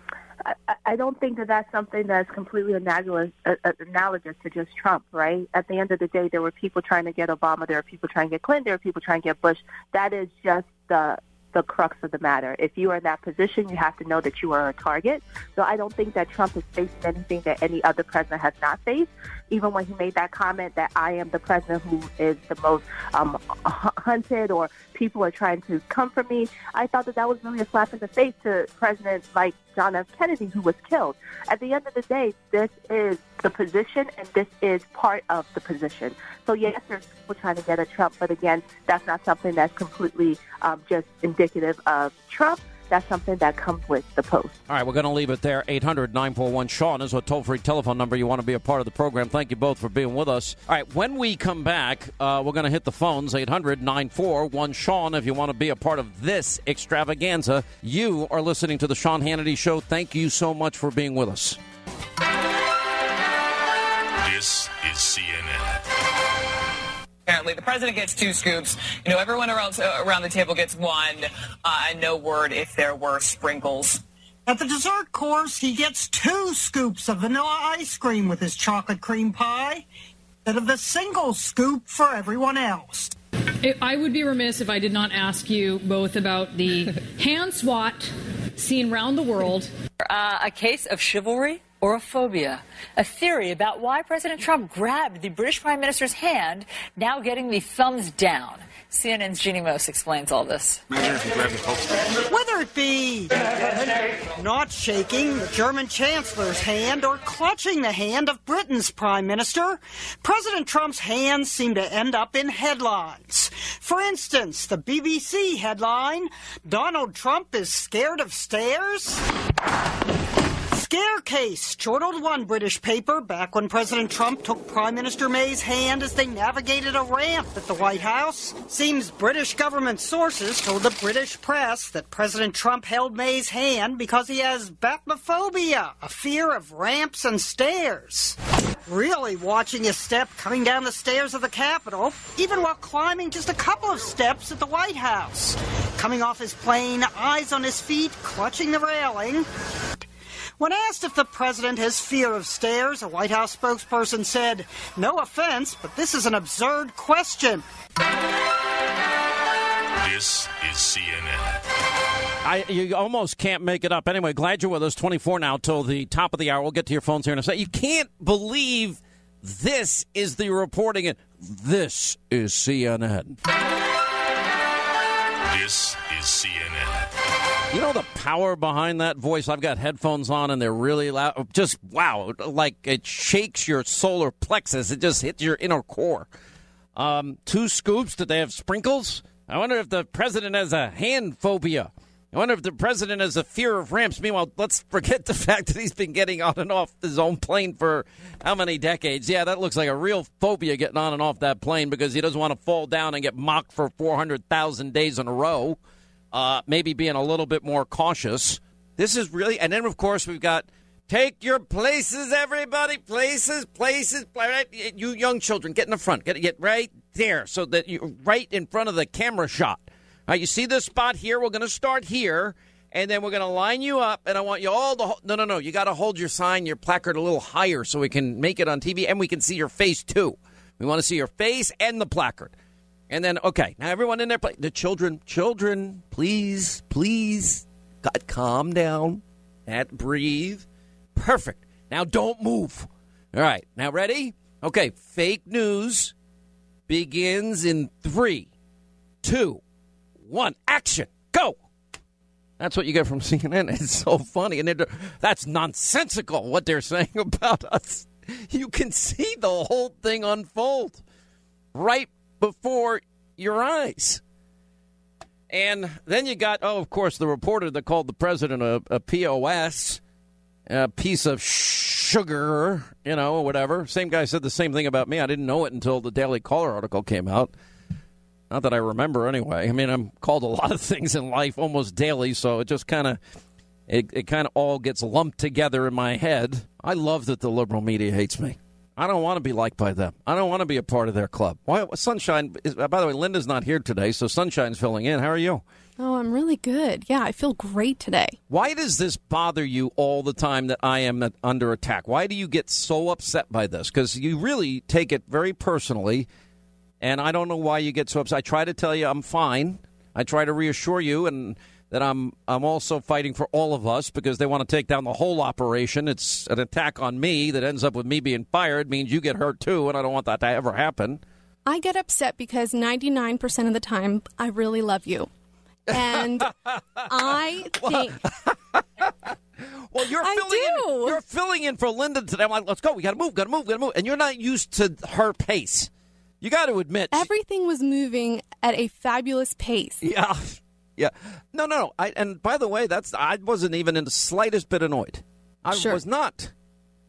I, I don't think that that's something that's completely analogous, uh, uh, analogous to just Trump, right? At the end of the day, there were people trying to get Obama, there were people trying to get Clinton, there were people trying to get Bush. That is just the the crux of the matter. If you are in that position, you have to know that you are a target. So I don't think that Trump is facing anything that any other president has not faced. Even when he made that comment that I am the president who is the most um, hunted or people are trying to come for me, I thought that that was really a slap in the face to presidents like John F. Kennedy, who was killed. At the end of the day, this is the position, and this is part of the position. So yes, there's people trying to get a Trump, but again, that's not something that's completely um, just indicative of Trump. That's something that comes with the post. All right, we're going to leave it there. 800 941 Sean is a toll free telephone number. You want to be a part of the program. Thank you both for being with us. All right, when we come back, uh, we're going to hit the phones 800 941 Sean if you want to be a part of this extravaganza. You are listening to The Sean Hannity Show. Thank you so much for being with us. This is CNN. Apparently, the president gets two scoops. You know, everyone else uh, around the table gets one, uh, and no word if there were sprinkles. At the dessert course, he gets two scoops of vanilla ice cream with his chocolate cream pie instead of the single scoop for everyone else. I- I would be remiss if I did not ask you both about the hand swat seen around the world. Uh, a case of chivalry or a phobia. A theory about why President Trump grabbed the British Prime Minister's hand, now getting the thumbs down. CNN's Jeanne Moos explains all this. Whether it be not shaking the German Chancellor's hand or clutching the hand of Britain's Prime Minister, President Trump's hands seem to end up in headlines. For instance, the BBC headline Donald Trump is scared of stairs? Scare case, chortled one British paper back when President Trump took Prime Minister May's hand as they navigated a ramp at the White House. Seems British government sources told the British press that President Trump held May's hand because he has bathmophobia, a fear of ramps and stairs. Really watching his step coming down the stairs of the Capitol, even while climbing just a couple of steps at the White House. Coming off his plane, eyes on his feet, clutching the railing. When asked if the president has fear of stairs, a White House spokesperson said, No offense, but this is an absurd question. This is CNN. I, you almost can't make it up. Anyway, glad you're with us. 24 now till the top of the hour. We'll get to your phones here in a second. You can't believe this is the reporting. It. This is CNN. This is CNN. You know the power behind that voice? I've got headphones on and they're really loud. Just wow, like it shakes your solar plexus. It just hits your inner core. Um, two scoops. Did they have sprinkles? I wonder if the president has a hand phobia. I wonder if the president has a fear of ramps. Meanwhile, let's forget the fact that he's been getting on and off his own plane for how many decades? Yeah, that looks like a real phobia getting on and off that plane because he doesn't want to fall down and get mocked for 400,000 days in a row. Uh, maybe being a little bit more cautious. This is really, and then of course we've got take your places, everybody, places, places. Right, you young children, get in the front, get get right there, so that you right in front of the camera shot. All right, you see this spot here? We're going to start here, and then we're going to line you up, and I want you all to ho- no, no, no. You got to hold your sign, your placard a little higher, so we can make it on TV, and we can see your face too. We want to see your face and the placard. And then, okay, now everyone in there, play. the children, children, please, please, God, calm down, and breathe. Perfect. Now don't move. All right, now ready? Okay, fake news begins in three, two, one. Action. Go. That's what you get from CNN. It's so funny, and that's nonsensical what they're saying about us. You can see the whole thing unfold right before your eyes. And then you got, oh, of course, the reporter that called the president a, a POS, a piece of sugar, you know, or whatever. Same guy said the same thing about me. I didn't know it until the Daily Caller article came out. Not that I remember anyway. I mean, I'm called a lot of things in life almost daily, so it just kind of it, it kind of all gets lumped together in my head. I love that the liberal media hates me. I don't want to be liked by them. I don't want to be a part of their club. Why Sunshine is, uh, by the way, Linda's not here today, so Sunshine's filling in. How are you? Oh, I'm really good. Yeah, I feel great today. Why does this bother you all the time that I am under attack? Why do you get so upset by this? Because you really take it very personally, and I don't know why you get so upset. I try to tell you I'm fine. I try to reassure you and that I'm I'm also fighting for all of us because they want to take down the whole operation. It's an attack on me that ends up with me being fired means you get hurt too, and I don't want that to ever happen. I get upset because 99% of the time I really love you. And I think Well, you're I filling do. in. You're filling in for Linda today. I'm like, let's go. We got to move. Got to move. Got to move. And you're not used to her pace. You got to admit. everything was moving at a fabulous pace. Yeah, yeah. No, no, no. I, and by the way, that's I wasn't even in the slightest bit annoyed. I was not.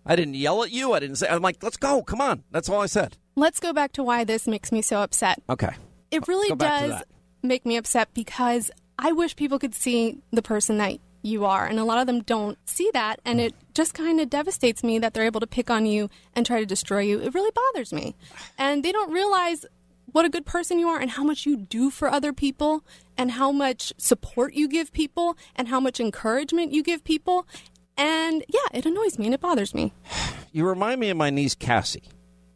I didn't yell at you. I didn't say. I'm like, let's go. Come on. That's all I said. Let's go back to why this makes me so upset. Okay. It really go back to does make me upset because I wish people could see the person that you are, and a lot of them don't see that, and hmm. it just kind of devastates me that they're able to pick on you and try to destroy you. It really bothers me, and they don't realize what a good person you are and how much you do for other people and how much support you give people and how much encouragement you give people and yeah it annoys me and it bothers me You remind me of my niece Cassie,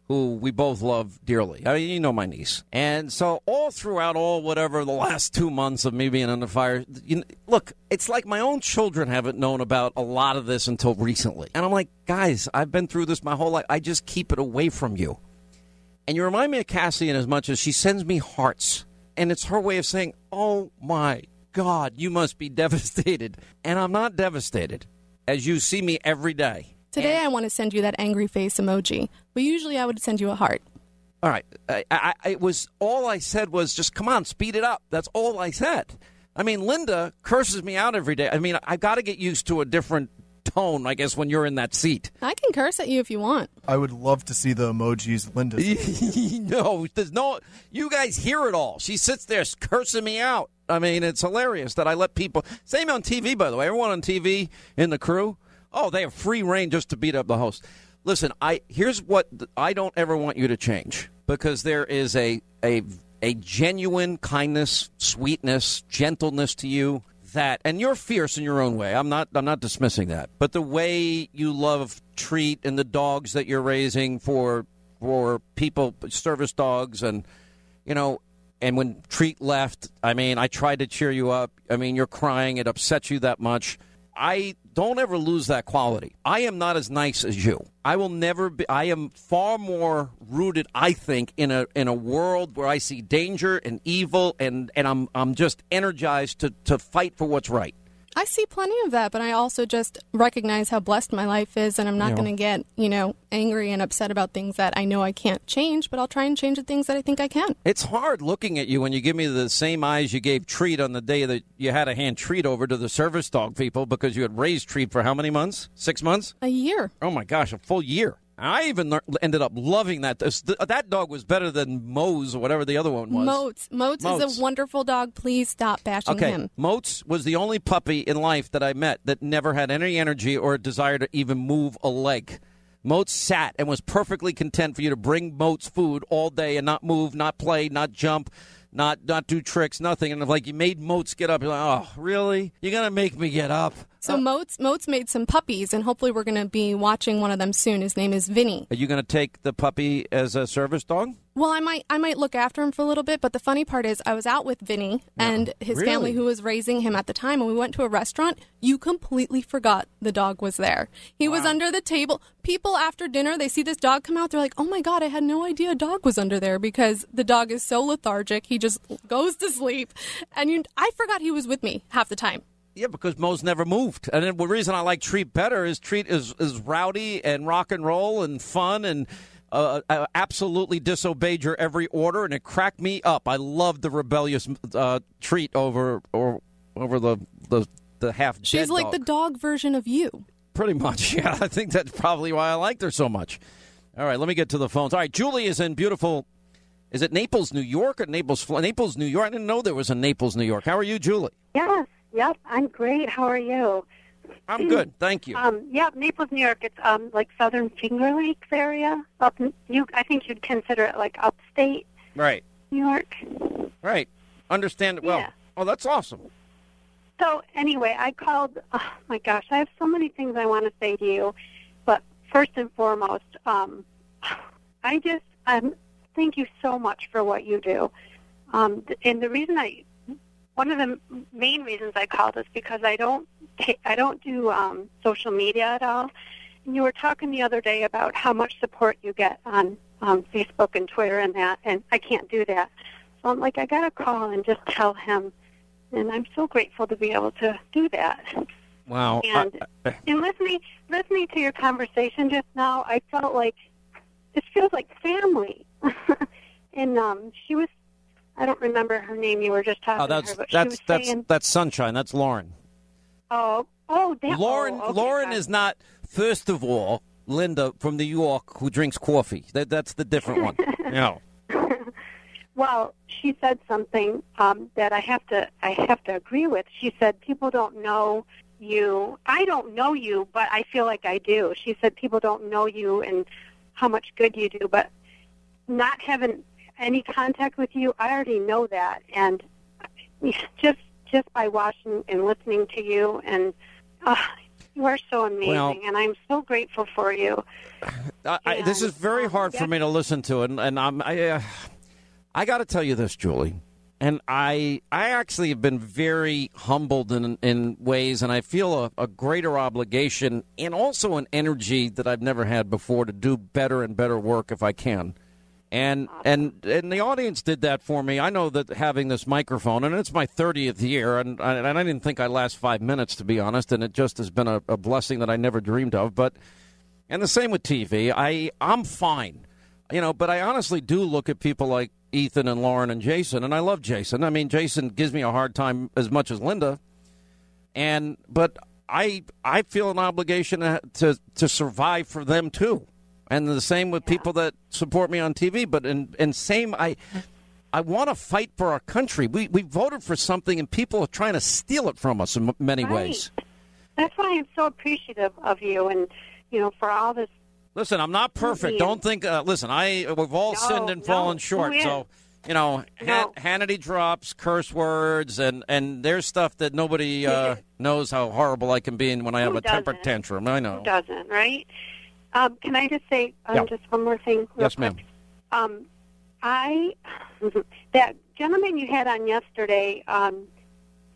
who we both love dearly. I mean, you know my niece, and so all throughout all whatever the last two months of me being under fire, you kn- look, it's like my own children haven't known about a lot of this until recently, and I'm like, guys, I've been through this my whole life. I just keep it away from you. And you remind me of Cassie in as much as she sends me hearts, and it's her way of saying, "Oh my God, you must be devastated," and I'm not devastated, as you see me every day. today i want to send you that angry face emoji but usually i would send you a heart All right. I, I, I it was all I said was just come on, speed it up. That's all I said. I mean, Linda curses me out every day. I mean, I've got to get used to a different tone, I guess, when you're in that seat. i can curse at you if you want I would love to see the emojis Linda. no, there's no. You guys hear it all. She sits there cursing me out. I mean, it's hilarious that I let people. Same on TV, by the way. Everyone on TV in the crew. Oh, they have free reign just to beat up the host. Listen, I here's what I don't ever want you to change because there is a a a genuine kindness, sweetness, gentleness to you that and you're fierce in your own way. I'm not I'm not dismissing that. But the way you love treat and the dogs that you're raising for for people service dogs and you know and when treat left i mean i tried to cheer you up i mean you're crying it upsets you that much i don't ever lose that quality. I am not as nice as you. I will never be i am far more rooted i think in a in a world where i see danger and evil and and i'm i'm just energized to to fight for what's right I see plenty of that, but I also just recognize how blessed my life is, and I'm not Yeah. going to get, you know, angry and upset about things that I know I can't change, but I'll try and change the things that I think I can. It's hard looking at you when you give me the same eyes you gave Treat on the day that you had to hand Treat over to the service dog people because you had raised Treat for how many months? Six months? A year. Oh my gosh, a full year. I even ended up loving that. That dog was better than Mose or whatever the other one was. Moats. Moats. Moats. is a wonderful dog. Please stop bashing Okay, him. Moats was the only puppy in life that I met that never had any energy or a desire to even move a leg. Moats sat and was perfectly content for you to bring Moats food all day and not move, not play, not jump, not not do tricks, nothing. And if like you made Moats get up, you're like, oh, really? You're gonna make me get up? So uh, Moats Moats made some puppies, and hopefully we're going to be watching one of them soon. His name is Vinny. Are you gonna take the puppy as a service dog? Well, I might I might look after him for a little bit, but the funny part is I was out with Vinny and his Really? family who was raising him at the time and we went to a restaurant. You completely forgot the dog was there. He was under the table. People after dinner, they see this dog come out, they're like, "Oh my god, I had no idea a dog was under there because the dog is so lethargic. He just goes to sleep." And you I forgot he was with me half the time. Yeah, because Mo's never moved. And then the reason I like Treat better is Treat is, is rowdy and rock and roll and fun and uh, uh, absolutely disobeyed your every order, and it cracked me up. I loved the rebellious uh, Treat over or over the the, the half dead She's like dog. the dog version of you. Pretty much, yeah. I think that's probably why I liked her so much. All right, let me get to the phones. All right, Julie is in beautiful. Is it Naples, New York, or Naples, Fl- Naples, New York? I didn't know there was a Naples, New York. How are you, Julie? Yes, yep, I'm great. How are you? I'm good, thank you. Um, yeah, Naples, New York. It's um like Southern Finger Lakes area. Up, you, I think you'd consider it like upstate Right, New York. right. Understand it well. Yeah. Oh, that's awesome. So anyway, I called. Oh my gosh, I have so many things I want to say to you, but first and foremost, um, I just um, thank you so much for what you do. Um, and the reason I, one of the main reasons I called is because I don't, ta- I don't do um, social media at all. And you were talking the other day about how much support you get on um, Facebook and Twitter and that, and I can't do that. So I'm like, I got to call and just tell him and I'm so grateful to be able to do that. Wow. And and listening listening to your conversation just now, I felt like this feels like family. and um, she was, I don't remember her name. You were just talking Oh, that's her, that's that's saying, that's sunshine. That's Lauren. oh, oh, that, Lauren oh, okay, Lauren got is not first of all Linda from New York who drinks coffee. That that's the different one. no. Well, she said something um, that I have to I have to agree with. She said people don't know you. I don't know you, but I feel like I do. She said people don't know you and how much good you do, but not having any contact with you, I already know that. And just just by watching and listening to you, and uh, you are so amazing, Well- and I'm so grateful for you. I, I, this is very hard for me to listen to, and, and I'm, I, uh, I got to tell you this, Julie, and I, I actually have been very humbled in in ways, and I feel a, a greater obligation and also an energy that I've never had before to do better and better work if I can. And and and the audience did that for me. I know that having this microphone, and it's my thirtieth year, and I, and I didn't think I'd last five minutes to be honest, and it just has been a, a blessing that I never dreamed of. But and the same with TV. I I'm fine, you know. But I honestly do look at people like Ethan and Lauren and Jason, and I love Jason. I mean, Jason gives me a hard time as much as Linda, and but I I feel an obligation to, to survive for them too, and the same with people that support me on TV. But and and same I. I want to fight for our country. We we voted for something, and people are trying to steal it from us in many Right. ways. That's why I'm so appreciative of you, and you know, for all this Listen, I'm not perfect. Don't think. Uh, listen, I we've all No, sinned and no. fallen Who short. So you know, Han- Hannity drops curse words, and and there's stuff that nobody uh, knows how horrible I can be when I have a temper doesn't? tantrum. I know. Who doesn't, right? Um, can I just say um, Yeah. just one more thing? Yes, quick? ma'am. Um, I that gentleman you had on yesterday. Um,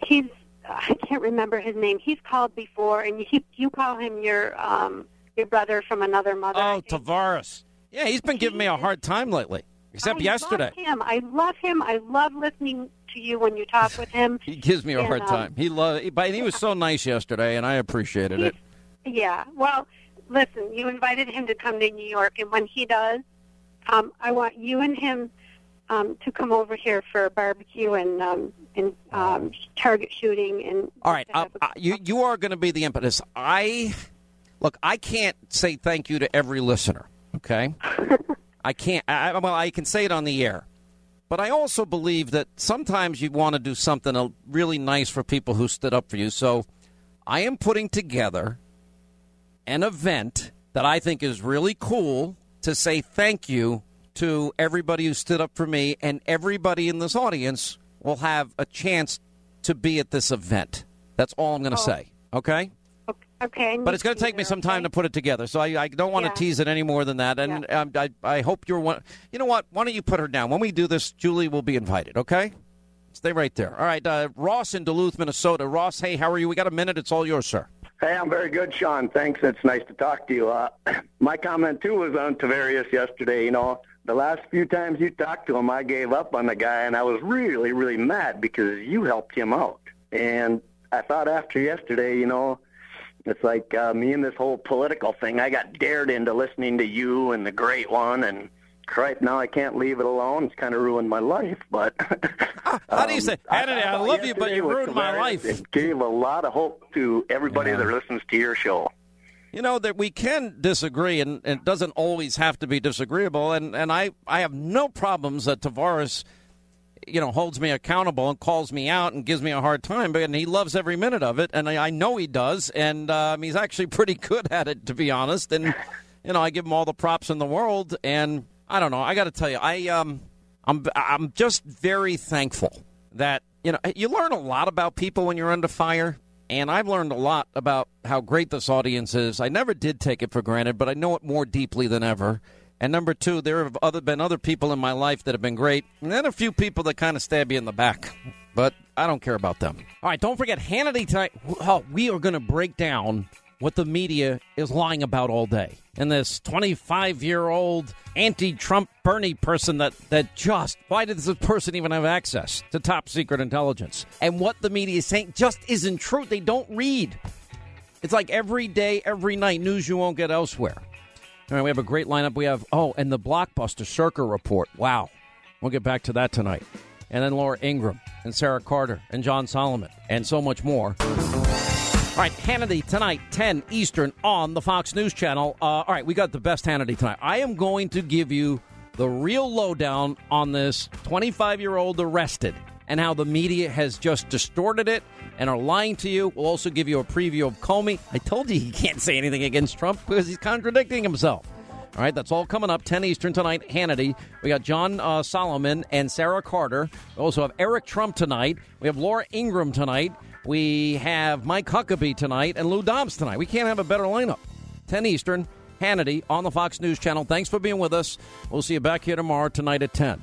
he's I can't remember his name. He's called before, and you you call him your um, your brother from another mother. Oh, Tavares. Yeah, he's been giving me a hard time lately. Except I yesterday. Love him. I love him. I love listening to you when you talk with him. He gives me a And, hard um, time. He love, but he was so nice yesterday, and I appreciated it. Yeah. Well, listen, you invited him to come to New York, and when he does, um, I want you and him um, to come over here for a barbecue and um, and um, target shooting. And All right, uh, uh, you you are going to be the impetus. I look. I can't say thank you to every listener. Okay, I can't. I, I- well, I can say it on the air, but I also believe that sometimes you want to do something uh, really nice for people who stood up for you. So, I am putting together an event that I think is really cool to say thank you to everybody who stood up for me, and everybody in this audience will have a chance to be at this event. That's all I'm going to Oh. say. Okay? okay. But it's going to take me some time okay? to put it together, so I, I don't want Yeah. to tease it any more than that. And um, I, I hope you're one. You know what? Why don't you put her down? When we do this, Julie will be invited. Okay? Stay right there. All right, uh, Ross in Duluth, Minnesota. Ross, hey, how are you? We got a minute. It's all yours, sir. Hey, I'm very good, Sean. Thanks. It's nice to talk to you. Uh, my comment too was on Tavares yesterday. You know, the last few times you talked to him, I gave up on the guy, and I was really, really mad because you helped him out. And I thought after yesterday, you know, it's like uh, me and this whole political thing. I got dared into listening to you and the Great One, and right now I can't leave it alone. It's kind of ruined my life, but. How do you say, Hannity, I thought love you, but you ruined my life. It gave a lot of hope to everybody Yeah. that listens to your show. You know that we can disagree, and, and it doesn't always have to be disagreeable. And, and I, I have no problems that Tavares, you know, holds me accountable and calls me out and gives me a hard time. But and he loves every minute of it, and I, I know he does. And um, he's actually pretty good at it, to be honest. And you know, I give him all the props in the world. And I don't know. I got to tell you, I um, I'm I'm just very thankful that you know you learn a lot about people when you're under fire. And I've learned a lot about how great this audience is. I never did take it for granted, but I know it more deeply than ever. And number two, there have other, been other people in my life that have been great, and then a few people that kind of stab you in the back. But I don't care about them. All right, don't forget Hannity tonight. Oh, we are going to break down what the media is lying about all day. And this 25 year old anti Trump Bernie person that, that just, why does this person even have access to top secret intelligence? And what the media is saying just isn't true. They don't read. It's like every day, every night, news you won't get elsewhere. All right, we have a great lineup. We have, oh, and the Blockbuster Circa report. Wow. We'll get back to that tonight. And then Laura Ingraham and Sarah Carter and John Solomon and so much more. All right, Hannity tonight, 10 Eastern on the Fox News Channel. Uh, all right, we got the best Hannity tonight. I am going to give you the real lowdown on this 25 year old arrested and how the media has just distorted it and are lying to you. We'll also give you a preview of Comey. I told you he can't say anything against Trump because he's contradicting himself. All right, that's all coming up 10 Eastern tonight. Hannity. We got John uh, Solomon and Sarah Carter. We also have Eric Trump tonight. We have Laura Ingraham tonight. We have Mike Huckabee tonight and Lou Dobbs tonight. We can't have a better lineup. 10 Eastern, Hannity on the Fox News Channel. Thanks for being with us. We'll see you back here tomorrow tonight at 10.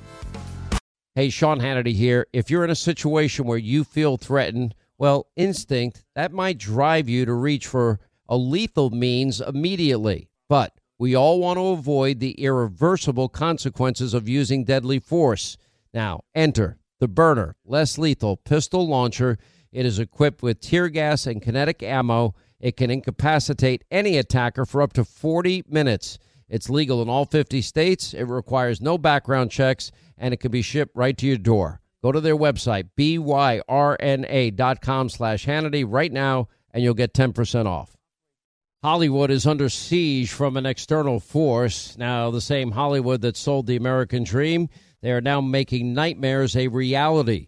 Hey, Sean Hannity here. If you're in a situation where you feel threatened, well, instinct, that might drive you to reach for a lethal means immediately. But we all want to avoid the irreversible consequences of using deadly force. Now, enter the Byrna, less lethal pistol launcher. It is equipped with tear gas and kinetic ammo. It can incapacitate any attacker for up to 40 minutes. It's legal in all 50 states. It requires no background checks, and it can be shipped right to your door. Go to their website, byrna.com slash Hannity right now, and you'll get 10% off. Hollywood is under siege from an external force. Now, the same Hollywood that sold the American dream, they are now making nightmares a reality.